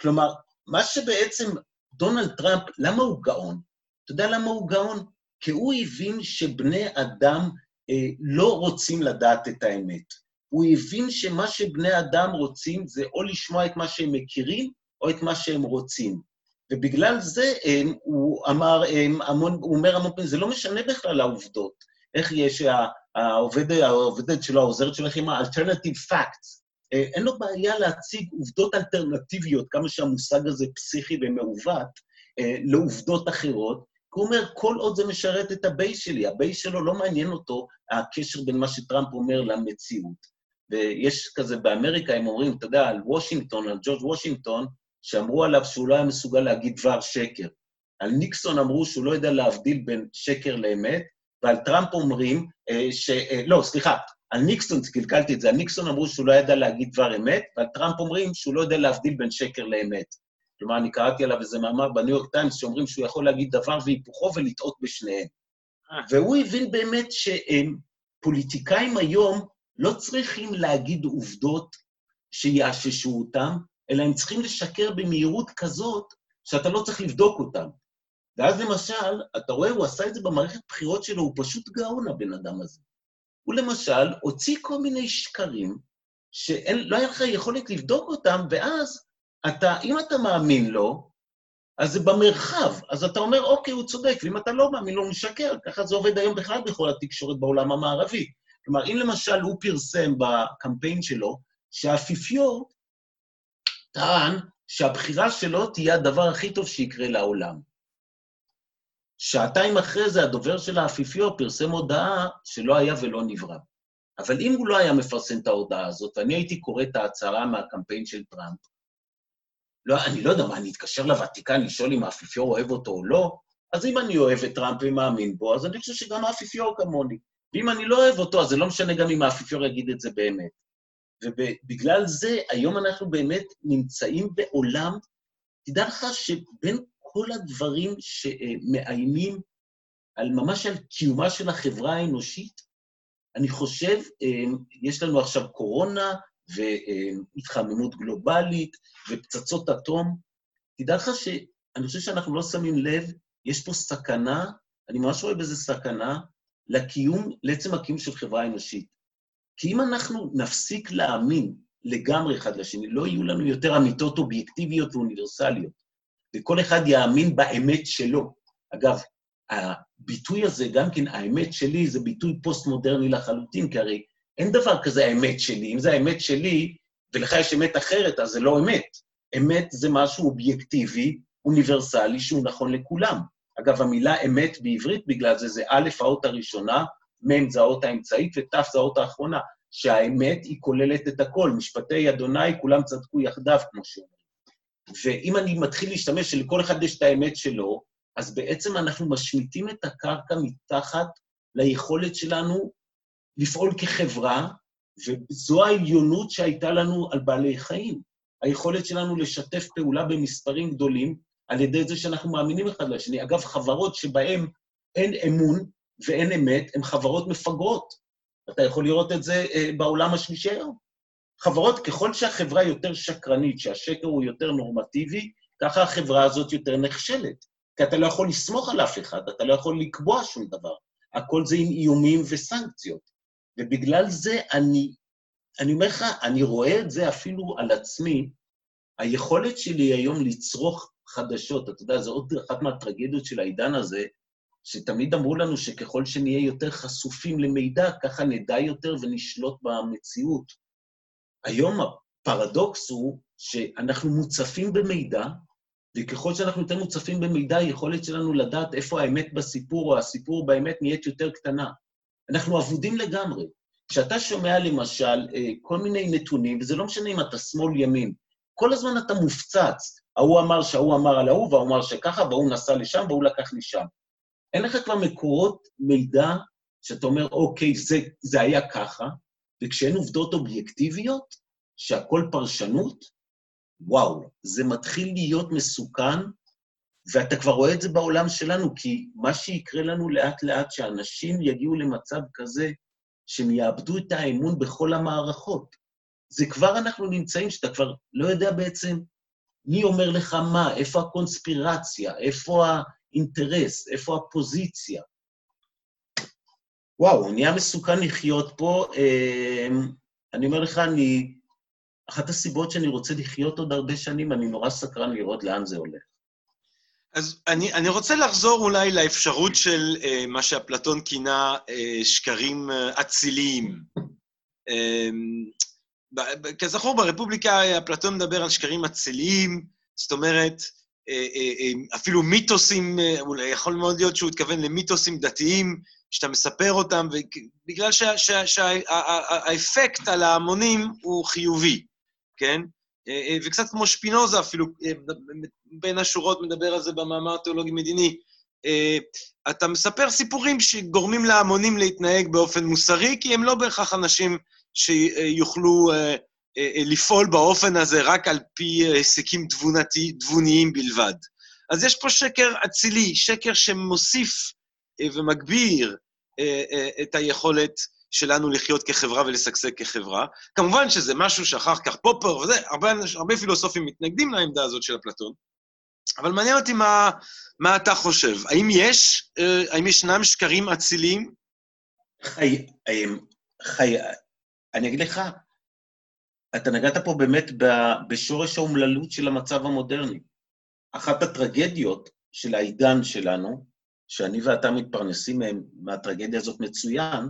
S3: כלומר, מה שבעצם דונלד טראמפ, למה הוא גאון? אתה יודע למה הוא גאון? כי הוא הבין שבני אדם אה, לא רוצים לדעת את האמת. הוא הבין שמה שבני אדם רוצים זה או לשמוע את מה שהם מכירים או את מה שהם רוצים. ובגלל זה הם, הוא אמר הם, המון, הוא אומר המון פעמים, זה לא משנה בכלל העובדות. איך יש, העובד, העובדת שלו, העוזרת שלו, איך היא אמרה, alternative facts. אה, אין לו בעיה להציג עובדות אלטרנטיביות, כמה שהמושג הזה פסיכי ומעוות, אה, לעובדות אחרות, הוא אומר, כל עוד זה משרת את ה base שלי, ה base שלו לא מעניין אותו הקשר בין מה שטראמפ אומר למציאות. ויש כזה באמריקה, הם אומרים, אתה יודע, על וושינגטון, על ג'ורג' וושינגטון, שאמרו עליו שהוא לא היה מסוגל להגיד דבר שקר. על ניקסון אמרו שהוא לא יודע להבדיל בין שקר לאמת, ועל טראמפ אומרים אה, ש... אה, לא, סליחה, על ניקסון, קלקלתי את זה, על ניקסון אמרו שהוא לא ידע להגיד דבר אמת, ועל טראמפ אומרים שהוא לא יודע להבדיל בין שקר לאמת. כלומר, אני קראתי עליו איזה מאמר בניו יורק טיימס שאומרים שהוא יכול להגיד דבר והיפוכו ולטעות בשניהם. אה. והוא הבין באמת שפוליטיקאים היום לא צריכים להגיד עובדות שיאששו אותם, אלא הם צריכים לשקר במהירות כזאת שאתה לא צריך לבדוק אותם. ואז למשל, אתה רואה, הוא עשה את זה במערכת בחירות שלו, הוא פשוט גאון, הבן אדם הזה. הוא למשל הוציא כל מיני שקרים שלא היה לך יכולת לבדוק אותם, ואז אתה, אם אתה מאמין לו, אז זה במרחב, אז אתה אומר, אוקיי, הוא צודק, ואם אתה לא מאמין לו, הוא משקר. ככה זה עובד היום בכלל בכל התקשורת בעולם המערבי. כלומר, אם למשל הוא פרסם בקמפיין שלו שהאפיפיור טען שהבחירה שלו תהיה הדבר הכי טוב שיקרה לעולם. שעתיים אחרי זה הדובר של האפיפיור פרסם הודעה שלא היה ולא נברא. אבל אם הוא לא היה מפרסם את ההודעה הזאת, ואני הייתי קורא את ההצהרה מהקמפיין של טראמפ, לא, אני לא יודע מה, אני אתקשר לוותיקן לשאול אם האפיפיור אוהב אותו או לא, אז אם אני אוהב את טראמפ ומאמין בו, אז אני חושב שגם האפיפיור כמוני. ואם אני לא אוהב אותו, אז זה לא משנה גם אם האפיפיור יגיד את זה באמת. ובגלל זה, היום אנחנו באמת נמצאים בעולם, תדע לך שבין כל הדברים שמאיימים על ממש על קיומה של החברה האנושית, אני חושב, יש לנו עכשיו קורונה והתחממות גלובלית ופצצות אטום. תדע לך שאני חושב שאנחנו לא שמים לב, יש פה סכנה, אני ממש רואה בזה סכנה, לקיום, לעצם הקיום של חברה אנושית. כי אם אנחנו נפסיק להאמין לגמרי אחד לשני, לא יהיו לנו יותר אמיתות אובייקטיביות ואוניברסליות, וכל אחד יאמין באמת שלו. אגב, הביטוי הזה, גם כן, האמת שלי, זה ביטוי פוסט-מודרני לחלוטין, כי הרי אין דבר כזה האמת שלי. אם זה האמת שלי, ולך יש אמת אחרת, אז זה לא אמת. אמת זה משהו אובייקטיבי, אוניברסלי, שהוא נכון לכולם. אגב, המילה אמת בעברית בגלל זה, זה א', האות הראשונה, מ' זה האות האמצעית ות' זה האות האחרונה, שהאמת היא כוללת את הכל. משפטי אדוני, כולם צדקו יחדיו, כמו שאומרים. ואם אני מתחיל להשתמש שלכל אחד יש את האמת שלו, אז בעצם אנחנו משמיטים את הקרקע מתחת ליכולת שלנו לפעול כחברה, וזו העליונות שהייתה לנו על בעלי חיים. היכולת שלנו לשתף פעולה במספרים גדולים על ידי זה שאנחנו מאמינים אחד לשני. אגב, חברות שבהן אין אמון ואין אמת, הן חברות מפגרות. אתה יכול לראות את זה אה, בעולם השלישי היום. חברות, ככל שהחברה יותר שקרנית, שהשקר הוא יותר נורמטיבי, ככה החברה הזאת יותר נכשלת. כי אתה לא יכול לסמוך על אף אחד, אתה לא יכול לקבוע שום דבר. הכל זה עם איומים וסנקציות. ובגלל זה אני, אני אומר לך, אני רואה את זה אפילו על עצמי, היכולת שלי היום לצרוך חדשות, אתה יודע, זו עוד אחת מהטרגדיות של העידן הזה, שתמיד אמרו לנו שככל שנהיה יותר חשופים למידע, ככה נדע יותר ונשלוט במציאות. היום הפרדוקס הוא שאנחנו מוצפים במידע, וככל שאנחנו יותר מוצפים במידע, היכולת שלנו לדעת איפה האמת בסיפור או הסיפור באמת נהיית יותר קטנה. אנחנו אבודים לגמרי. כשאתה שומע למשל אה, כל מיני נתונים, וזה לא משנה אם אתה שמאל-ימין, כל הזמן אתה מופצץ. ההוא אמר שההוא אמר על ההוא, וההוא אמר שככה, והוא נסע לשם, והוא לקח לשם. אין לך כבר מקורות מידע שאתה אומר, אוקיי, זה, זה היה ככה, וכשאין עובדות אובייקטיביות, שהכל פרשנות, וואו, זה מתחיל להיות מסוכן, ואתה כבר רואה את זה בעולם שלנו, כי מה שיקרה לנו לאט-לאט, שאנשים יגיעו למצב כזה, שהם יאבדו את האמון בכל המערכות. זה כבר אנחנו נמצאים, שאתה כבר לא יודע בעצם מי אומר לך מה, איפה הקונספירציה, איפה האינטרס, איפה הפוזיציה. וואו, נהיה מסוכן לחיות פה. אמ, אני אומר לך, אני... אחת הסיבות שאני רוצה לחיות עוד הרבה שנים, אני נורא סקרן לראות לאן זה הולך.
S2: אז אני, אני רוצה לחזור אולי לאפשרות של uh, מה שאפלטון כינה uh, שקרים uh, אציליים. Um, כזכור, ברפובליקה אפלטון מדבר על שקרים אציליים, זאת אומרת, אפילו מיתוסים, אולי יכול מאוד להיות שהוא התכוון למיתוסים דתיים, שאתה מספר אותם, בגלל שהאפקט על ההמונים הוא חיובי, כן? וקצת כמו שפינוזה אפילו, בין השורות מדבר על זה במאמר תיאולוגי מדיני. אתה מספר סיפורים שגורמים להמונים להתנהג באופן מוסרי, כי הם לא בהכרח אנשים שיוכלו לפעול באופן הזה רק על פי היסקים תבונתי, תבוניים בלבד. אז יש פה שקר אצילי, שקר שמוסיף ומגביר את היכולת שלנו לחיות כחברה ולשגשג כחברה. כמובן שזה משהו שאחר כך פופר וזה, הרבה, הרבה פילוסופים מתנגדים לעמדה הזאת של אפלטון, אבל מעניין אותי מה, מה אתה חושב. האם יש, האם ישנם שקרים אציליים?
S3: חי, חי, אני אגיד לך, אתה נגעת פה באמת בשורש האומללות של המצב המודרני. אחת הטרגדיות של העידן שלנו, שאני ואתה מתפרנסים מהם, מהטרגדיה הזאת מצוין,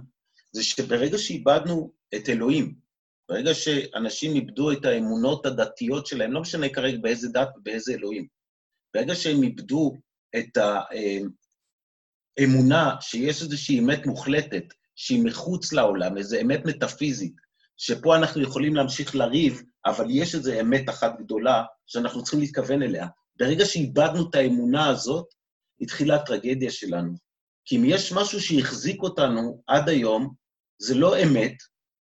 S3: זה שברגע שאיבדנו את אלוהים, ברגע שאנשים איבדו את האמונות הדתיות שלהם, לא משנה כרגע באיזה דת ובאיזה אלוהים, ברגע שהם איבדו את האמונה שיש איזושהי אמת מוחלטת, שהיא מחוץ לעולם, איזו אמת מטאפיזית, שפה אנחנו יכולים להמשיך לריב, אבל יש איזו אמת אחת גדולה שאנחנו צריכים להתכוון אליה. ברגע שאיבדנו את האמונה הזאת, התחילה הטרגדיה שלנו. כי אם יש משהו שהחזיק אותנו עד היום, זה לא אמת,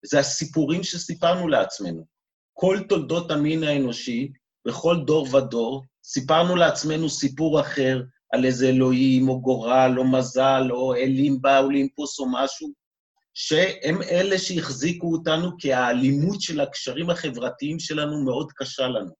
S3: זה הסיפורים שסיפרנו לעצמנו. כל תולדות המין האנושי, בכל דור ודור, סיפרנו לעצמנו סיפור אחר על איזה אלוהים, או גורל, או מזל, או אלים באולימפוס, או משהו, שהם אלה שהחזיקו אותנו, כי האלימות של הקשרים החברתיים שלנו מאוד קשה לנו.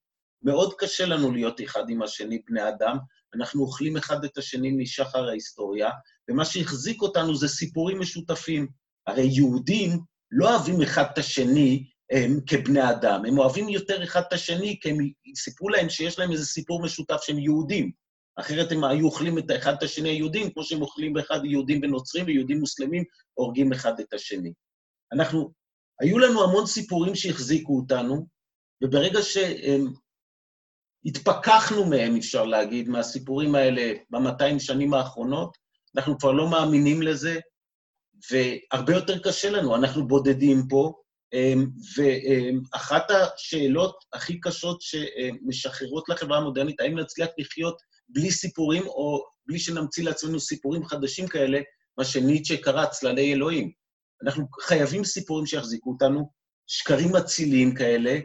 S3: מאוד קשה לנו להיות אחד עם השני, בני אדם. אנחנו אוכלים אחד את השני משחר ההיסטוריה, ומה שהחזיק אותנו זה סיפורים משותפים. הרי יהודים לא אוהבים אחד את השני הם, כבני אדם, הם אוהבים יותר אחד את השני כי הם סיפרו להם שיש להם איזה סיפור משותף שהם יהודים. אחרת הם היו אוכלים את האחד את השני היהודים, כמו שהם אוכלים באחד יהודים ונוצרים ויהודים מוסלמים, הורגים אחד את השני. אנחנו, היו לנו המון סיפורים שהחזיקו אותנו, וברגע שהתפכחנו מהם, אפשר להגיד, מהסיפורים האלה ב-200 שנים האחרונות, אנחנו כבר לא מאמינים לזה, והרבה יותר קשה לנו, אנחנו בודדים פה, ואחת השאלות הכי קשות שמשחררות לחברה המודרנית, האם נצליח לחיות בלי סיפורים, או בלי שנמציא לעצמנו סיפורים חדשים כאלה, מה שניטשה קרא צללי אלוהים. אנחנו חייבים סיפורים שיחזיקו אותנו, שקרים אציליים כאלה.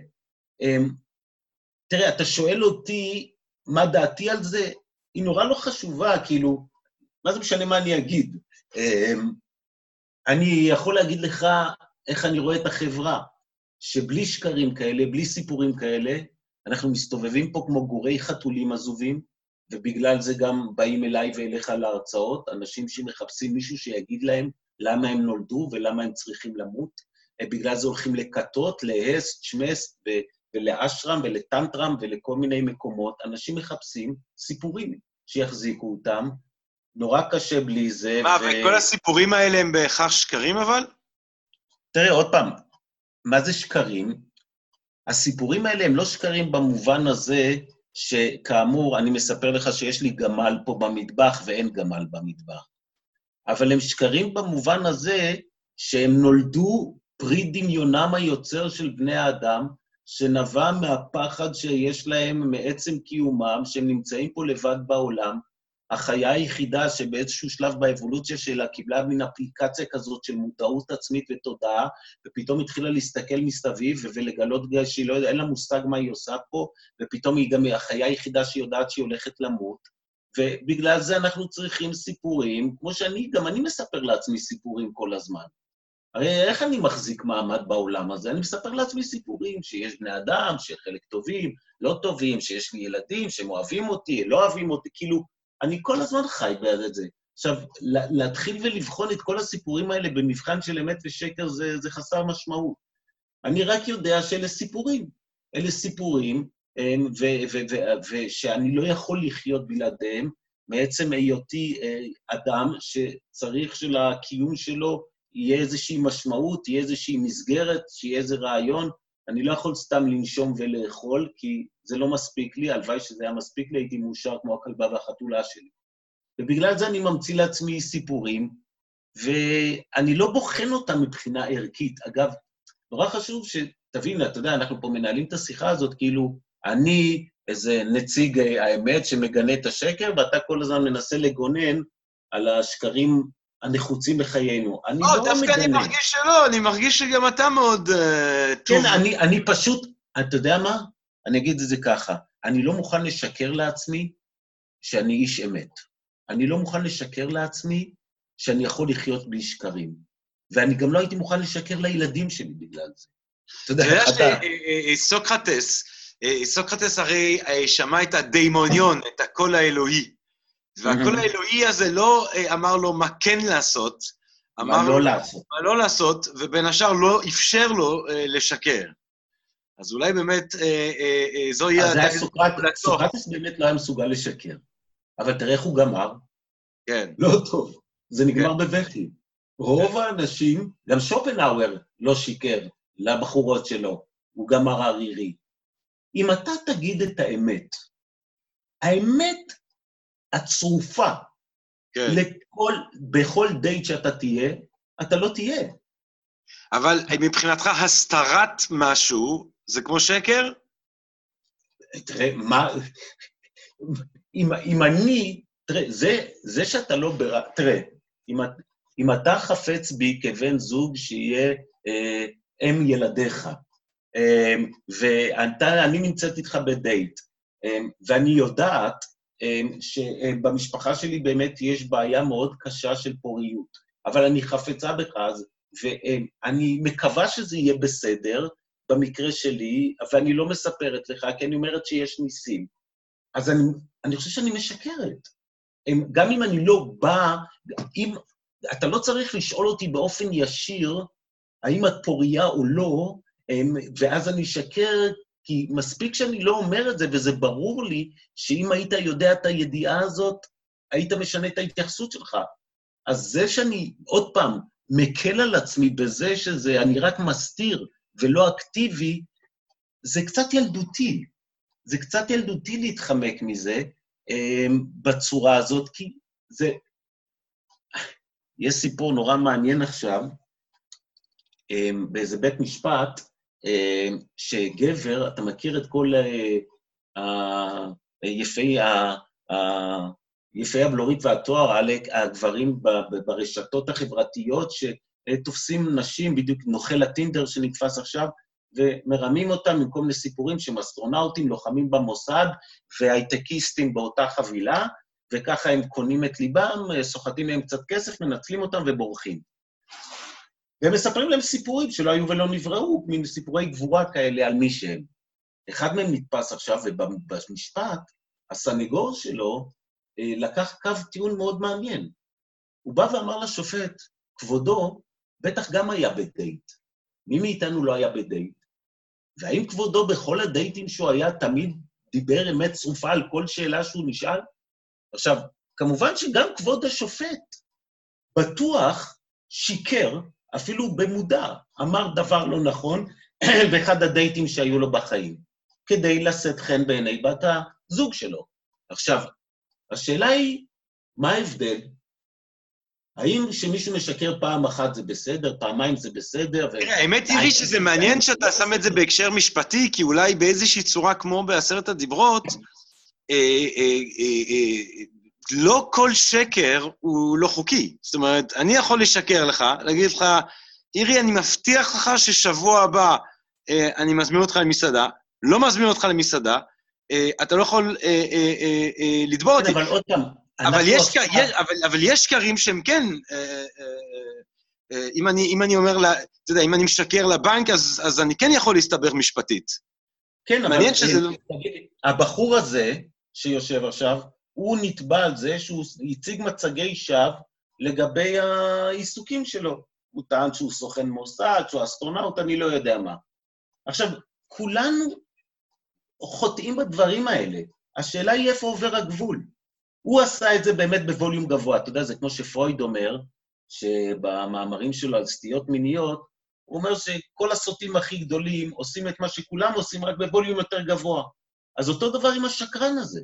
S3: תראה, אתה שואל אותי מה דעתי על זה, היא נורא לא חשובה, כאילו, מה זה משנה מה אני אגיד? אני יכול להגיד לך איך אני רואה את החברה. שבלי שקרים כאלה, בלי סיפורים כאלה, אנחנו מסתובבים פה כמו גורי חתולים עזובים, ובגלל זה גם באים אליי ואליך להרצאות, אנשים שמחפשים מישהו שיגיד להם למה הם נולדו ולמה הם צריכים למות. בגלל זה הולכים לכתות, להס, צ'מס, ולאשרם ולטנטרם ולכל מיני מקומות. אנשים מחפשים סיפורים שיחזיקו אותם. נורא קשה בלי זה.
S2: מה, ו... וכל הסיפורים האלה הם בהכרח שקרים אבל?
S3: תראה, עוד פעם, מה זה שקרים? הסיפורים האלה הם לא שקרים במובן הזה שכאמור, אני מספר לך שיש לי גמל פה במטבח ואין גמל במטבח. אבל הם שקרים במובן הזה שהם נולדו פרי דמיונם היוצר של בני האדם, שנבע מהפחד שיש להם מעצם קיומם, שהם נמצאים פה לבד בעולם. החיה היחידה שבאיזשהו שלב באבולוציה שלה קיבלה מין אפליקציה כזאת של מודעות עצמית ותודעה, ופתאום התחילה להסתכל מסביב ולגלות שהיא לא יודעת, אין לה מושג מה היא עושה פה, ופתאום היא גם החיה היחידה שיודעת שהיא הולכת למות. ובגלל זה אנחנו צריכים סיפורים, כמו שאני, גם אני מספר לעצמי סיפורים כל הזמן. הרי איך אני מחזיק מעמד בעולם הזה? אני מספר לעצמי סיפורים, שיש בני אדם, שחלק טובים, לא טובים, שיש לי ילדים שהם אוהבים אותי, לא אוהבים אותי, כאילו, אני כל הזמן חי בעד את זה. עכשיו, להתחיל ולבחון את כל הסיפורים האלה במבחן של אמת ושקר זה, זה חסר משמעות. אני רק יודע שאלה סיפורים. אלה סיפורים, ושאני לא יכול לחיות בלעדיהם, מעצם היותי אה, אדם שצריך שלקיום שלו יהיה איזושהי משמעות, יהיה איזושהי מסגרת, שיהיה איזה רעיון. אני לא יכול סתם לנשום ולאכול, כי זה לא מספיק לי, הלוואי שזה היה מספיק לי, הייתי מאושר כמו הכלבה והחתולה שלי. ובגלל זה אני ממציא לעצמי סיפורים, ואני לא בוחן אותם מבחינה ערכית. אגב, נורא חשוב שתבין, אתה יודע, אנחנו פה מנהלים את השיחה הזאת, כאילו, אני איזה נציג האמת שמגנה את השקר, ואתה כל הזמן מנסה לגונן על השקרים הנחוצים בחיינו. אני לא, לא
S2: דווקא
S3: מגנה.
S2: אני מרגיש שלא, אני מרגיש שגם אתה מאוד uh, טוב.
S3: כן, אני, אני פשוט, אתה יודע מה? אני אגיד את זה ככה, אני לא מוכן לשקר לעצמי שאני איש אמת. אני לא מוכן לשקר לעצמי שאני יכול לחיות בלי שקרים. ואני גם לא הייתי מוכן לשקר לילדים שלי בגלל זה.
S2: אתה יודע, אתה... סוקרטס, סוקרטס הרי שמע את הדיימוניון, את הקול האלוהי. והקול האלוהי הזה לא אמר לו מה כן לעשות,
S3: אמר לו לא לעשות.
S2: מה לא לעשות, ובין השאר לא אפשר לו לשקר. אז אולי באמת זוהי...
S3: אז זה היה סוקרטס, סוקרטס באמת לא היה מסוגל לשקר. אבל תראה איך הוא גמר.
S2: כן.
S3: לא טוב, זה נגמר כן. בבכי. רוב האנשים, גם שופנהאואר לא שיקר לבחורות שלו, הוא גמר ערירי. אם אתה תגיד את האמת, האמת הצרופה, כן. לכל, בכל דייט שאתה תהיה, אתה לא תהיה.
S2: אבל מבחינתך הסתרת משהו זה כמו שקר?
S3: תראה, מה... אם, אם אני... תראה, זה, זה שאתה לא... בר... תראה, אם, אם אתה חפץ בי כבן זוג שיהיה אה, אם ילדיך, אה, ואני נמצאת איתך בדייט, אה, ואני יודעת אה, שבמשפחה שלי באמת יש בעיה מאוד קשה של פוריות, אבל אני חפצה בך, ואני מקווה שזה יהיה בסדר, במקרה שלי, ואני לא מספרת לך, כי אני אומרת שיש ניסים. אז אני, אני חושב שאני משקרת. גם אם אני לא בא, אם... אתה לא צריך לשאול אותי באופן ישיר האם את פוריה או לא, ואז אני אשקר, כי מספיק שאני לא אומר את זה, וזה ברור לי שאם היית יודע את הידיעה הזאת, היית משנה את ההתייחסות שלך. אז זה שאני, עוד פעם, מקל על עצמי בזה שזה, אני רק מסתיר, ולא אקטיבי, זה קצת ילדותי. זה קצת ילדותי להתחמק מזה um, בצורה הזאת, כי זה... יש סיפור נורא מעניין עכשיו, um, באיזה בית משפט, um, שגבר, אתה מכיר את כל uh, uh, יפי, uh, יפי הבלורית והתואר, הגברים ברשתות החברתיות, ש... תופסים נשים, בדיוק נוכל הטינדר שנתפס עכשיו, ומרמים אותם עם כל מיני סיפורים שהם אסטרונאוטים, לוחמים במוסד והייטקיסטים באותה חבילה, וככה הם קונים את ליבם, סוחטים מהם קצת כסף, מנצלים אותם ובורחים. והם מספרים להם סיפורים שלא היו ולא נבראו, מין סיפורי גבורה כאלה על מי שהם. אחד מהם נתפס עכשיו, ובמשפט, הסנגור שלו אה, לקח קו טיעון מאוד מעניין. הוא בא ואמר לשופט, כבודו בטח גם היה בדייט. מי מאיתנו לא היה בדייט? והאם כבודו בכל הדייטים שהוא היה תמיד דיבר אמת צרופה על כל שאלה שהוא נשאל? עכשיו, כמובן שגם כבוד השופט בטוח שיקר, אפילו במודע, אמר דבר לא נכון [clears throat] באחד הדייטים שהיו לו בחיים, כדי לשאת חן בעיני בת הזוג שלו. עכשיו, השאלה היא, מה ההבדל? האם כשמישהו משקר פעם אחת זה בסדר, פעמיים זה בסדר?
S2: תראה, האמת היא לי שזה מעניין שאתה שם את זה בהקשר משפטי, כי אולי באיזושהי צורה, כמו בעשרת הדיברות, אה, אה, אה, לא כל שקר הוא לא חוקי. זאת אומרת, אני יכול לשקר לך, להגיד לך, אירי, אני מבטיח לך ששבוע הבא אני מזמין אותך למסעדה, לא מזמין אותך למסעדה, אתה לא יכול לתבוע אותי.
S3: אבל עוד פעם,
S2: אבל יש, יש, אבל, אבל יש שקרים שהם כן, אה, אה, אה, אם, אני, אם אני אומר, לה, אתה יודע, אם אני משקר לבנק, אז, אז אני כן יכול להסתבך משפטית.
S3: כן, אבל... שזה לא... הבחור הזה, שיושב עכשיו, הוא נתבע על זה שהוא הציג מצגי שווא לגבי העיסוקים שלו. הוא טען שהוא סוכן מוסד, שהוא אסטרונאוט, אני לא יודע מה. עכשיו, כולנו חוטאים בדברים האלה. השאלה היא איפה עובר הגבול. הוא עשה את זה באמת בווליום גבוה. אתה יודע, זה כמו שפרויד אומר, שבמאמרים שלו על סטיות מיניות, הוא אומר שכל הסוטים הכי גדולים עושים את מה שכולם עושים, רק בווליום יותר גבוה. אז אותו דבר עם השקרן הזה.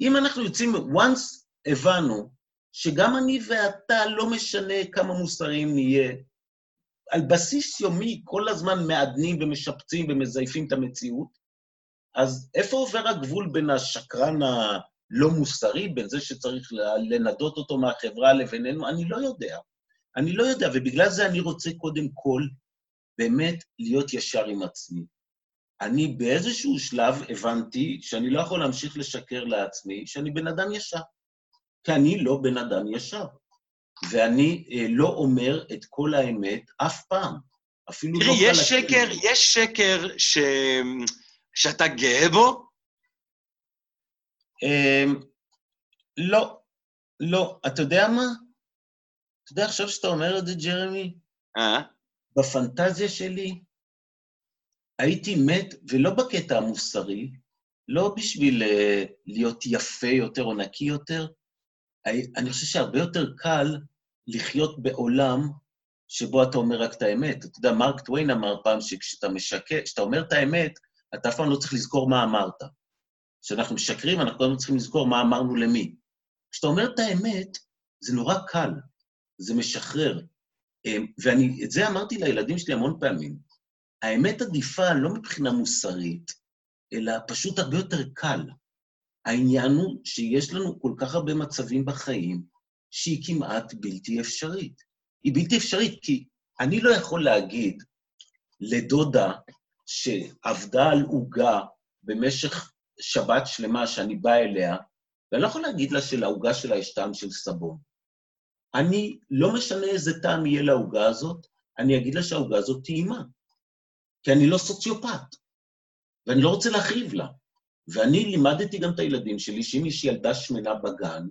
S3: אם אנחנו יוצאים, once הבנו שגם אני ואתה, לא משנה כמה מוסריים נהיה, על בסיס יומי כל הזמן מעדנים ומשפצים ומזייפים את המציאות, אז איפה עובר הגבול בין השקרן לא מוסרי, בין זה שצריך לנדות אותו מהחברה לבינינו, אני לא יודע. אני לא יודע, ובגלל זה אני רוצה קודם כל באמת להיות ישר עם עצמי. אני באיזשהו שלב הבנתי שאני לא יכול להמשיך לשקר לעצמי, שאני בן אדם ישר. כי אני לא בן אדם ישר. ואני אה, לא אומר את כל האמת אף פעם. אפילו
S2: תראי, לא... תראי, יש שקר, יש שקר ש... שאתה גאה בו,
S3: לא, לא. אתה יודע מה? אתה יודע, עכשיו שאתה אומר את זה, ג'רמי,
S2: אה?
S3: בפנטזיה שלי הייתי מת, ולא בקטע המוסרי, לא בשביל uh, להיות יפה יותר או נקי יותר, אני חושב שהרבה יותר קל לחיות בעולם שבו אתה אומר רק את האמת. אתה יודע, מרק טוויין אמר פעם שכשאתה משקר, כשאתה אומר את האמת, אתה אף פעם לא צריך לזכור מה אמרת. כשאנחנו משקרים, אנחנו קודם צריכים לזכור מה אמרנו למי. כשאתה אומר את האמת, זה נורא קל, זה משחרר. אמ, ואני, את זה אמרתי לילדים שלי המון פעמים. האמת עדיפה לא מבחינה מוסרית, אלא פשוט הרבה יותר קל. העניין הוא שיש לנו כל כך הרבה מצבים בחיים שהיא כמעט בלתי אפשרית. היא בלתי אפשרית כי אני לא יכול להגיד לדודה שעבדה על עוגה במשך שבת שלמה שאני בא אליה, ואני לא יכול להגיד לה שלעוגה שלה יש טעם של סבון. אני, לא משנה איזה טעם יהיה לעוגה הזאת, אני אגיד לה שהעוגה הזאת טעימה. כי אני לא סוציופט, ואני לא רוצה להכאיב לה. ואני לימדתי גם את הילדים שלי שאם יש ילדה שמנה בגן,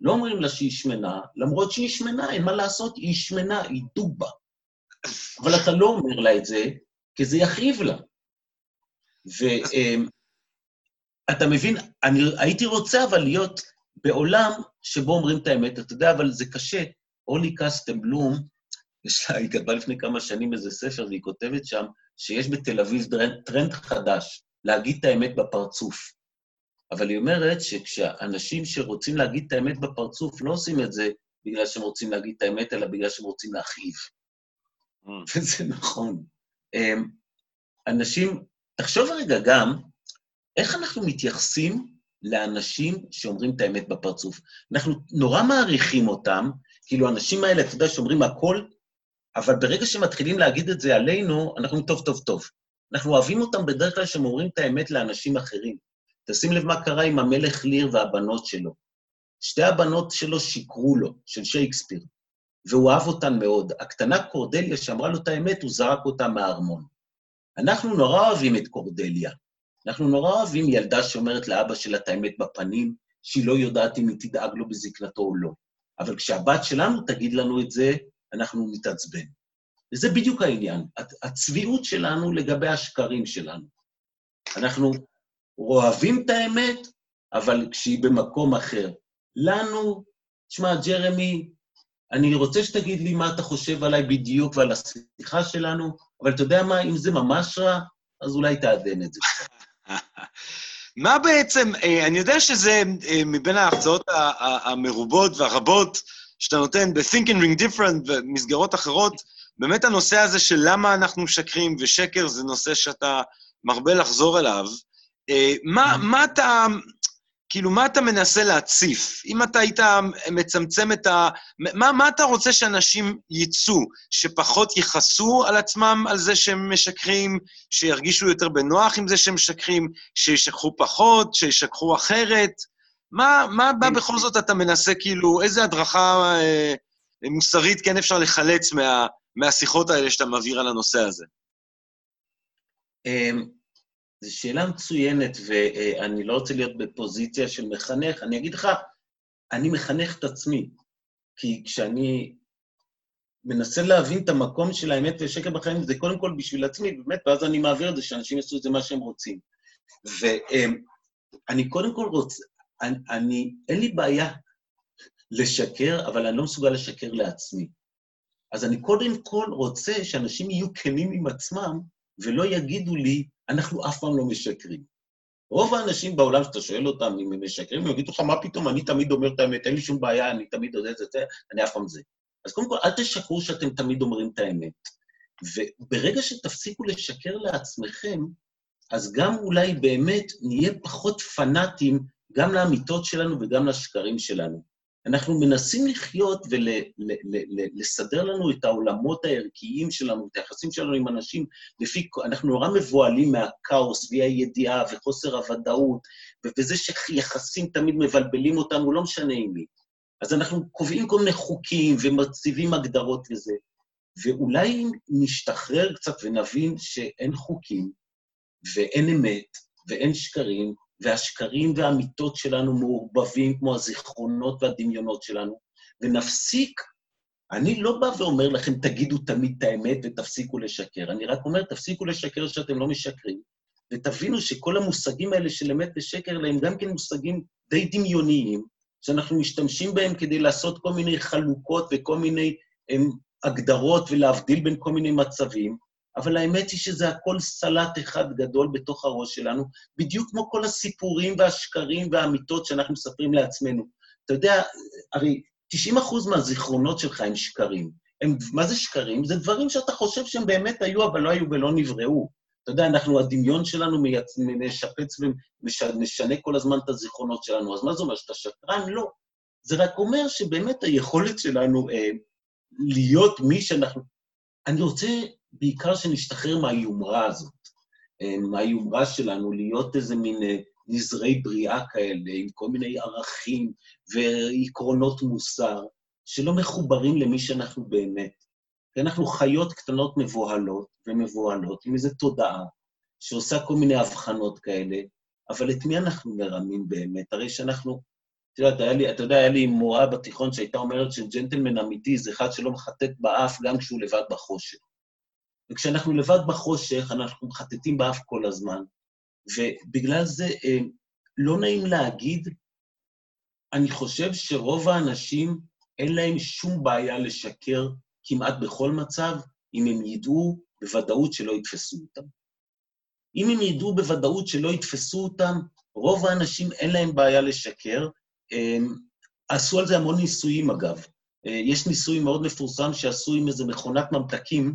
S3: לא אומרים לה שהיא שמנה, למרות שהיא שמנה, אין מה לעשות, היא שמנה, היא דובה. אבל אתה לא אומר לה את זה, כי זה יכאיב לה. ו, אתה מבין, אני הייתי רוצה אבל להיות בעולם שבו אומרים את האמת. אתה יודע, אבל זה קשה. אולי קסטם בלום, יש לה, היא כתבה לפני כמה שנים איזה ספר, והיא כותבת שם שיש בתל אביב טרנד חדש, להגיד את האמת בפרצוף. אבל היא אומרת שכשאנשים שרוצים להגיד את האמת בפרצוף לא עושים את זה בגלל שהם רוצים להגיד את האמת, אלא בגלל שהם רוצים להכאיב. Mm. [laughs] וזה נכון. אמ, אנשים, תחשוב רגע גם, איך אנחנו מתייחסים לאנשים שאומרים את האמת בפרצוף? אנחנו נורא מעריכים אותם, כאילו האנשים האלה, אתה יודע, שאומרים הכל, אבל ברגע שמתחילים להגיד את זה עלינו, אנחנו טוב, טוב, טוב. אנחנו אוהבים אותם בדרך כלל שהם אומרים את האמת לאנשים אחרים. תשים לב מה קרה עם המלך ליר והבנות שלו. שתי הבנות שלו שיקרו לו, של שייקספיר. והוא אהב אותן מאוד. הקטנה קורדליה, שאמרה לו את האמת, הוא זרק אותה מהארמון. אנחנו נורא אוהבים את קורדליה. אנחנו נורא אוהבים ילדה שאומרת לאבא שלה את האמת בפנים, שהיא לא יודעת אם היא תדאג לו בזקנתו או לא. אבל כשהבת שלנו תגיד לנו את זה, אנחנו נתעצבן. וזה בדיוק העניין, הצביעות שלנו לגבי השקרים שלנו. אנחנו אוהבים את האמת, אבל כשהיא במקום אחר. לנו, תשמע, ג'רמי, אני רוצה שתגיד לי מה אתה חושב עליי בדיוק ועל השיחה שלנו, אבל אתה יודע מה, אם זה ממש רע, אז אולי תעדן את זה. [laughs]
S2: מה בעצם, אה, אני יודע שזה אה, מבין ההרצאות המרובות והרבות שאתה נותן ב-Think and Ring Different ומסגרות אחרות, באמת הנושא הזה של למה אנחנו משקרים, ושקר זה נושא שאתה מרבה לחזור אליו. אה, מה, מה אתה, כאילו, מה אתה מנסה להציף? אם אתה היית מצמצם את ה... מה, מה אתה רוצה שאנשים יצאו? שפחות יכעסו על עצמם על זה שהם משקרים, שירגישו יותר בנוח עם זה שהם משקרים, שישקחו פחות, שישקחו אחרת? מה, מה, מה בכל זאת אתה מנסה, כאילו, איזה הדרכה אה, מוסרית כן אפשר לחלץ מה, מהשיחות האלה שאתה מעביר על הנושא הזה?
S3: זו שאלה מצוינת, ואני לא רוצה להיות בפוזיציה של מחנך. אני אגיד לך, אני מחנך את עצמי, כי כשאני מנסה להבין את המקום של האמת והשקר בחיים, זה קודם כל בשביל עצמי, באמת, ואז אני מעביר את זה, שאנשים יעשו את זה מה שהם רוצים. ואני קודם כל רוצה, אני, אני, אין לי בעיה לשקר, אבל אני לא מסוגל לשקר לעצמי. אז אני קודם כל רוצה שאנשים יהיו כנים עם עצמם, ולא יגידו לי, אנחנו אף פעם לא משקרים. רוב האנשים בעולם, שאתה שואל אותם אם הם משקרים, הם יגידו לך, מה פתאום, אני תמיד אומר את האמת, אין לי שום בעיה, אני תמיד יודע את זה, אני אף פעם זה. אז קודם כל, אל תשקרו שאתם תמיד אומרים את האמת. וברגע שתפסיקו לשקר לעצמכם, אז גם אולי באמת נהיה פחות פנאטים גם לאמיתות שלנו וגם לשקרים שלנו. אנחנו מנסים לחיות ולסדר לנו את העולמות הערכיים שלנו, את היחסים שלנו עם אנשים, לפי, אנחנו נורא מבוהלים מהכאוס ואי-הידיעה וחוסר הוודאות, וזה שיחסים תמיד מבלבלים אותנו, לא משנה עם מי. אז אנחנו קובעים כל מיני חוקים ומציבים הגדרות וזה. ואולי אם נשתחרר קצת ונבין שאין חוקים, ואין אמת, ואין שקרים, והשקרים והאמיתות שלנו מעורבבים כמו הזיכרונות והדמיונות שלנו, ונפסיק, אני לא בא ואומר לכם, תגידו תמיד את האמת ותפסיקו לשקר, אני רק אומר, תפסיקו לשקר שאתם לא משקרים, ותבינו שכל המושגים האלה של אמת ושקר, הם גם כן מושגים די דמיוניים, שאנחנו משתמשים בהם כדי לעשות כל מיני חלוקות וכל מיני הם, הגדרות ולהבדיל בין כל מיני מצבים, אבל האמת היא שזה הכל סלט אחד גדול בתוך הראש שלנו, בדיוק כמו כל הסיפורים והשקרים והאמיתות שאנחנו מספרים לעצמנו. אתה יודע, הרי 90% מהזיכרונות שלך הם שקרים. הם, מה זה שקרים? זה דברים שאתה חושב שהם באמת היו, אבל לא היו ולא נבראו. אתה יודע, אנחנו, הדמיון שלנו מייצ... משפץ ומשנה כל הזמן את הזיכרונות שלנו. אז מה זה אומר, שאתה שקרן? לא. זה רק אומר שבאמת היכולת שלנו אה, להיות מי שאנחנו... אני רוצה בעיקר שנשתחרר מהיומרה הזאת, אה, מהיומרה שלנו, להיות איזה מין אה, נזרי בריאה כאלה, עם כל מיני ערכים ועקרונות מוסר, שלא מחוברים למי שאנחנו באמת. כי אנחנו חיות קטנות מבוהלות ומבוהלות, עם איזו תודעה שעושה כל מיני הבחנות כאלה, אבל את מי אנחנו מרמים באמת? הרי שאנחנו... את יודעת, היה לי, אתה יודע, היה לי מורה בתיכון שהייתה אומרת שג'נטלמן אמיתי זה אחד שלא מחטט באף גם כשהוא לבד בחושך. וכשאנחנו לבד בחושך, אנחנו מחטטים באף כל הזמן. ובגלל זה אה, לא נעים להגיד, אני חושב שרוב האנשים אין להם שום בעיה לשקר כמעט בכל מצב, אם הם ידעו בוודאות שלא יתפסו אותם. אם הם ידעו בוודאות שלא יתפסו אותם, רוב האנשים אין להם בעיה לשקר. אה, עשו על זה המון ניסויים, אגב. אה, יש ניסוי מאוד מפורסם שעשו עם איזה מכונת ממתקים,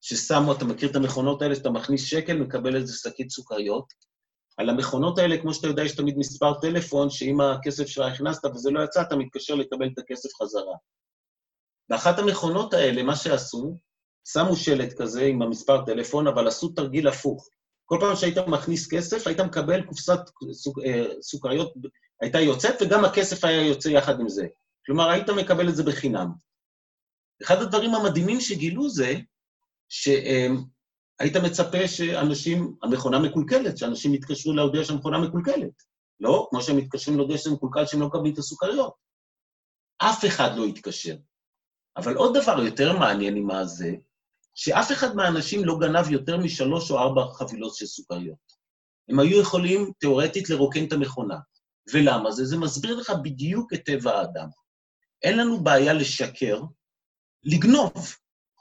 S3: ששמו, אתה מכיר את המכונות האלה, שאתה מכניס שקל, מקבל איזה שקית סוכריות. על המכונות האלה, כמו שאתה יודע, יש תמיד מספר טלפון, שאם הכסף שלך הכנסת וזה לא יצא, אתה מתקשר לקבל את הכסף חזרה. באחת המכונות האלה, מה שעשו, שמו שלט כזה עם המספר טלפון, אבל עשו תרגיל הפוך. כל פעם שהיית מכניס כסף, היית מקבל קופסת סוכ... אה, סוכריות, הייתה יוצאת, וגם הכסף היה יוצא יחד עם זה. כלומר, היית מקבל את זה בחינם. אחד הדברים המדהימים שגילו זה שהיית מצפה שאנשים, המכונה מקולקלת, שאנשים יתקשרו להודיע שהמכונה מקולקלת. לא, כמו שהם מתקשרים להודיע שזה מקולקל שהם לא מקבלים את הסוכריות. אף אחד לא יתקשר. אבל עוד דבר יותר מעניין עם הזה, שאף אחד מהאנשים לא גנב יותר משלוש או ארבע חבילות של סוכריות. הם היו יכולים תיאורטית לרוקן את המכונה. ולמה זה? זה מסביר לך בדיוק את טבע האדם. אין לנו בעיה לשקר, לגנוב.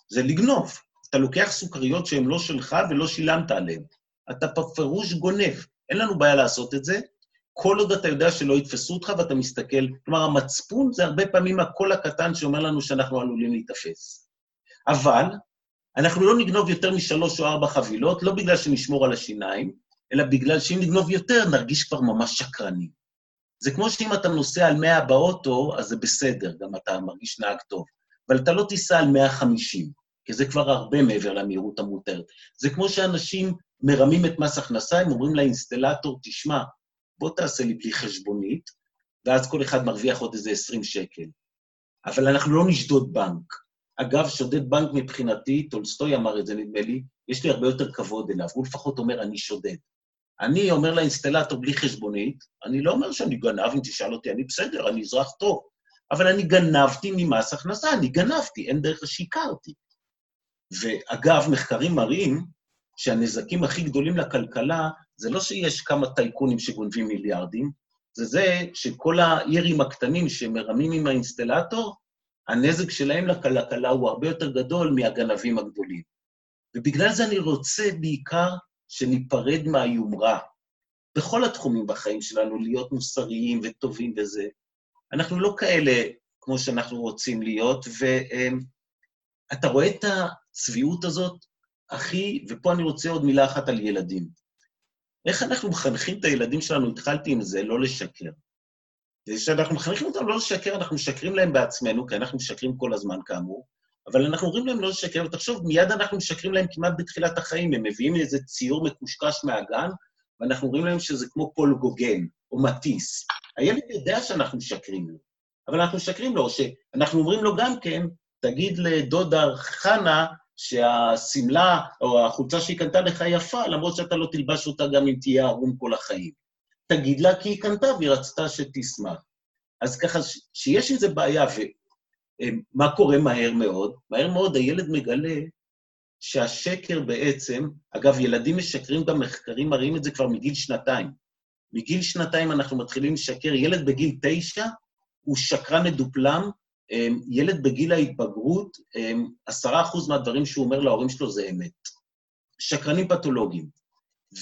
S3: זה לגנוב. אתה לוקח סוכריות שהן לא שלך ולא שילמת עליהן. אתה בפירוש גונב. אין לנו בעיה לעשות את זה, כל עוד אתה יודע שלא יתפסו אותך ואתה מסתכל. כלומר, המצפון זה הרבה פעמים הקול הקטן שאומר לנו שאנחנו עלולים להיתפס. אבל אנחנו לא נגנוב יותר משלוש או ארבע חבילות, לא בגלל שנשמור על השיניים, אלא בגלל שאם נגנוב יותר, נרגיש כבר ממש שקרנים. זה כמו שאם אתה נוסע על 100 באוטו, אז זה בסדר, גם אתה מרגיש נהג טוב. אבל אתה לא תיסע על 150, כי זה כבר הרבה מעבר למהירות המותרת. זה כמו שאנשים מרמים את מס הכנסה, הם אומרים לאינסטלטור, תשמע, בוא תעשה לי בלי חשבונית, ואז כל אחד מרוויח עוד איזה 20 שקל. אבל אנחנו לא נשדוד בנק. אגב, שודד בנק מבחינתי, טולסטוי אמר את זה, נדמה לי, יש לי הרבה יותר כבוד אליו, הוא לפחות אומר, אני שודד. אני אומר לאינסטלטור בלי חשבונית, אני לא אומר שאני גנב, אם תשאל אותי, אני בסדר, אני אזרח טוב, אבל אני גנבתי ממס הכנסה, אני גנבתי, אין, דרך שיקרתי. ואגב, מחקרים מראים שהנזקים הכי גדולים לכלכלה זה לא שיש כמה טייקונים שגונבים מיליארדים, זה זה שכל הירים הקטנים שמרמים עם האינסטלטור, הנזק שלהם לכלכלה הוא הרבה יותר גדול מהגנבים הגדולים. ובגלל זה אני רוצה בעיקר שניפרד מהיומרה. בכל התחומים בחיים שלנו, להיות מוסריים וטובים וזה. אנחנו לא כאלה כמו שאנחנו רוצים להיות, ואתה רואה את הצביעות הזאת הכי, ופה אני רוצה עוד מילה אחת על ילדים. איך אנחנו מחנכים את הילדים שלנו, התחלתי עם זה, לא לשקר. וכשאנחנו מחנכים אותם לא לשקר, אנחנו משקרים להם בעצמנו, כי אנחנו משקרים כל הזמן כאמור, אבל אנחנו אומרים להם לא לשקר, ותחשוב, מיד אנחנו משקרים להם כמעט בתחילת החיים, הם מביאים איזה ציור מקושקש מהגן, ואנחנו אומרים להם שזה כמו פולגוגן או מטיס. הילד יודע שאנחנו משקרים לו, אבל אנחנו משקרים לו, או שאנחנו אומרים לו גם כן, תגיד לדודה חנה שהשמלה או החולצה שהיא קנתה לך יפה, למרות שאתה לא תלבש אותה גם אם תהיה ערום כל החיים. תגיד לה כי היא קנתה והיא רצתה שתשמח. אז ככה, שיש זה בעיה, ומה קורה מהר מאוד? מהר מאוד הילד מגלה שהשקר בעצם, אגב, ילדים משקרים, גם מחקרים מראים את זה כבר מגיל שנתיים. מגיל שנתיים אנחנו מתחילים לשקר. ילד בגיל תשע הוא שקרן מדופלם, ילד בגיל ההתבגרות, אמ, עשרה אחוז מהדברים שהוא אומר להורים שלו זה אמת. שקרנים פתולוגיים.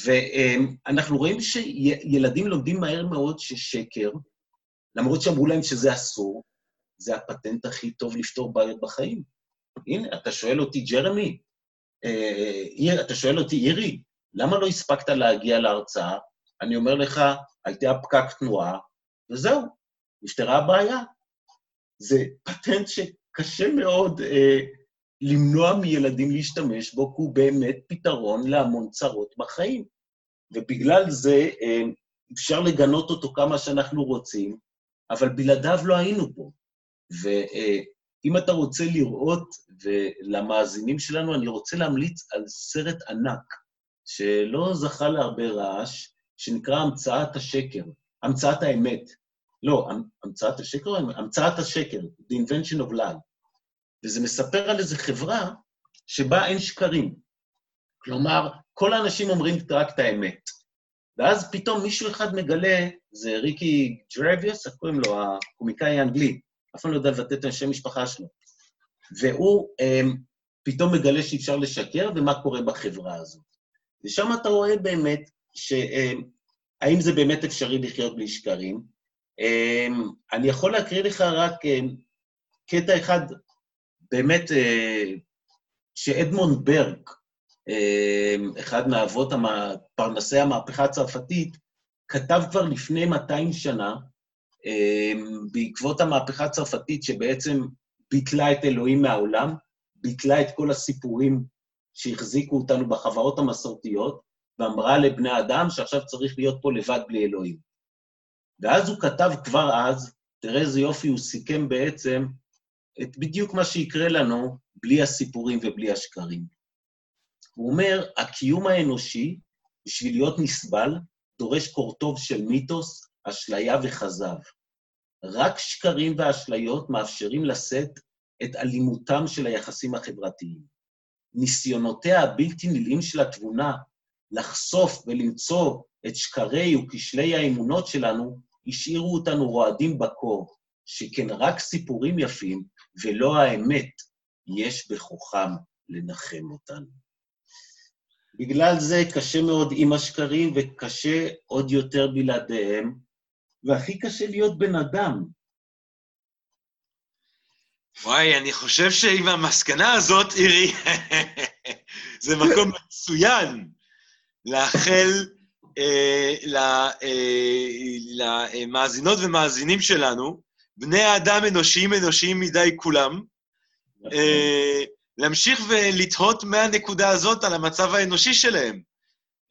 S3: ואנחנו רואים שילדים לומדים מהר מאוד ששקר, למרות שאמרו להם שזה אסור, זה הפטנט הכי טוב לפתור בעיות בחיים. הנה, אתה שואל אותי, ג'רמי, אה, אתה שואל אותי, אירי, למה לא הספקת להגיע להרצאה? אני אומר לך, הייתה פקק תנועה, וזהו, נפתרה הבעיה. זה פטנט שקשה מאוד אה, למנוע מילדים להשתמש בו, כי הוא באמת פתרון להמון צרות בחיים. ובגלל זה אה, אפשר לגנות אותו כמה שאנחנו רוצים, אבל בלעדיו לא היינו פה. ואם אה, אתה רוצה לראות, ולמאזינים שלנו, אני רוצה להמליץ על סרט ענק, שלא זכה להרבה רעש, שנקרא המצאת השקר, המצאת האמת. לא, המצאת השקר, המצאת השקר, The Invention of Lie. וזה מספר על איזו חברה שבה אין שקרים. כלומר, כל האנשים אומרים רק את האמת. ואז פתאום מישהו אחד מגלה, זה ריקי ג'רביוס, איך קוראים לו? הקומיקאי האנגלי, אף פעם לא יודע לבטא את השם משפחה שלו. והוא um, פתאום מגלה שאפשר לשקר, ומה קורה בחברה הזאת. ושם אתה רואה באמת שהאם um, זה באמת אפשרי לחיות בלי שקרים. Um, אני יכול להקריא לך רק um, קטע אחד באמת, אה, שאדמונד ברק, אה, אחד מהאבות, פרנסי המהפכה הצרפתית, כתב כבר לפני 200 שנה, בעקבות המהפכה הצרפתית, שבעצם ביטלה את אלוהים מהעולם, ביטלה את כל הסיפורים שהחזיקו אותנו בחברות המסורתיות, ואמרה לבני אדם שעכשיו צריך להיות פה לבד בלי אלוהים. ואז הוא כתב כבר אז, תראה איזה יופי, הוא סיכם בעצם את בדיוק מה שיקרה לנו בלי הסיפורים ובלי השקרים. הוא אומר, הקיום האנושי, בשביל להיות נסבל, דורש קורטוב של מיתוס, אשליה וכזב. רק שקרים ואשליות מאפשרים לשאת את אלימותם של היחסים החברתיים. ניסיונותיה הבלתי נלאים של התבונה לחשוף ולמצוא את שקרי וכשלי האמונות שלנו, השאירו אותנו רועדים בקור, שכן רק סיפורים יפים ולא האמת יש בכוחם לנחם אותנו. בגלל זה קשה מאוד עם השקרים וקשה עוד יותר בלעדיהם, והכי קשה להיות בן אדם.
S2: וואי, אני חושב שעם המסקנה הזאת, אירי, [laughs] זה מקום מצוין לאחל למאזינות ומאזינים שלנו, בני האדם אנושיים אנושיים מדי כולם, אה, להמשיך ולתהות מהנקודה הזאת על המצב האנושי שלהם.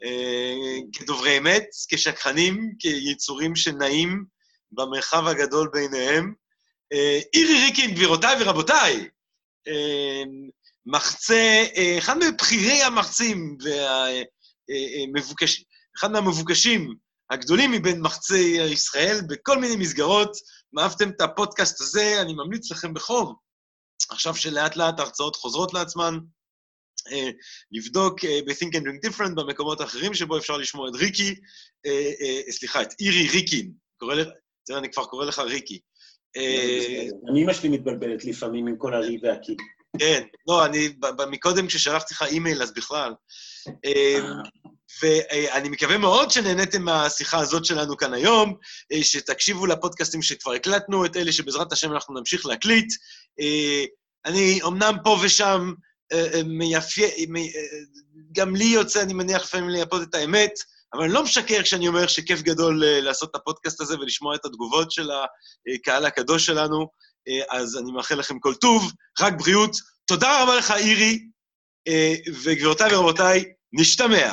S2: אה, כדוברי אמת, כשקחנים, כיצורים שנעים במרחב הגדול ביניהם. אה, אירי ריקין, גבירותיי ורבותיי, אה, מחצה, אחד מבכירי המחצים והמבוקשים, אחד מהמבוקשים הגדולים מבין מחצי ישראל בכל מיני מסגרות. אם אהבתם את הפודקאסט הזה, אני ממליץ לכם בחום. עכשיו שלאט לאט ההרצאות חוזרות לעצמן, אה, לבדוק אה, ב-Think and Drink Different במקומות האחרים שבו אפשר לשמוע את ריקי, אה, סליחה, את אירי ריקין. תראה, אני כבר קורא לך ריקי.
S3: אני אמא שלי מתבלבלת לפעמים עם כל הרי והקי.
S2: כן, לא, אני, מקודם כששלחתי לך אימייל, אז בכלל. ואני מקווה מאוד שנהניתם מהשיחה הזאת שלנו כאן היום, שתקשיבו לפודקאסטים שכבר הקלטנו, את אלה שבעזרת השם אנחנו נמשיך להקליט. אני אמנם פה ושם אה, אה, מייפה... אה, גם לי יוצא, אני מניח, לפעמים לייפות את האמת, אבל אני לא משקר כשאני אומר שכיף גדול לעשות את הפודקאסט הזה ולשמוע את התגובות של הקהל הקדוש שלנו, אז אני מאחל לכם כל טוב, רק בריאות. תודה רבה לך, אירי, וגבירותיי ורבותיי, נשתמע.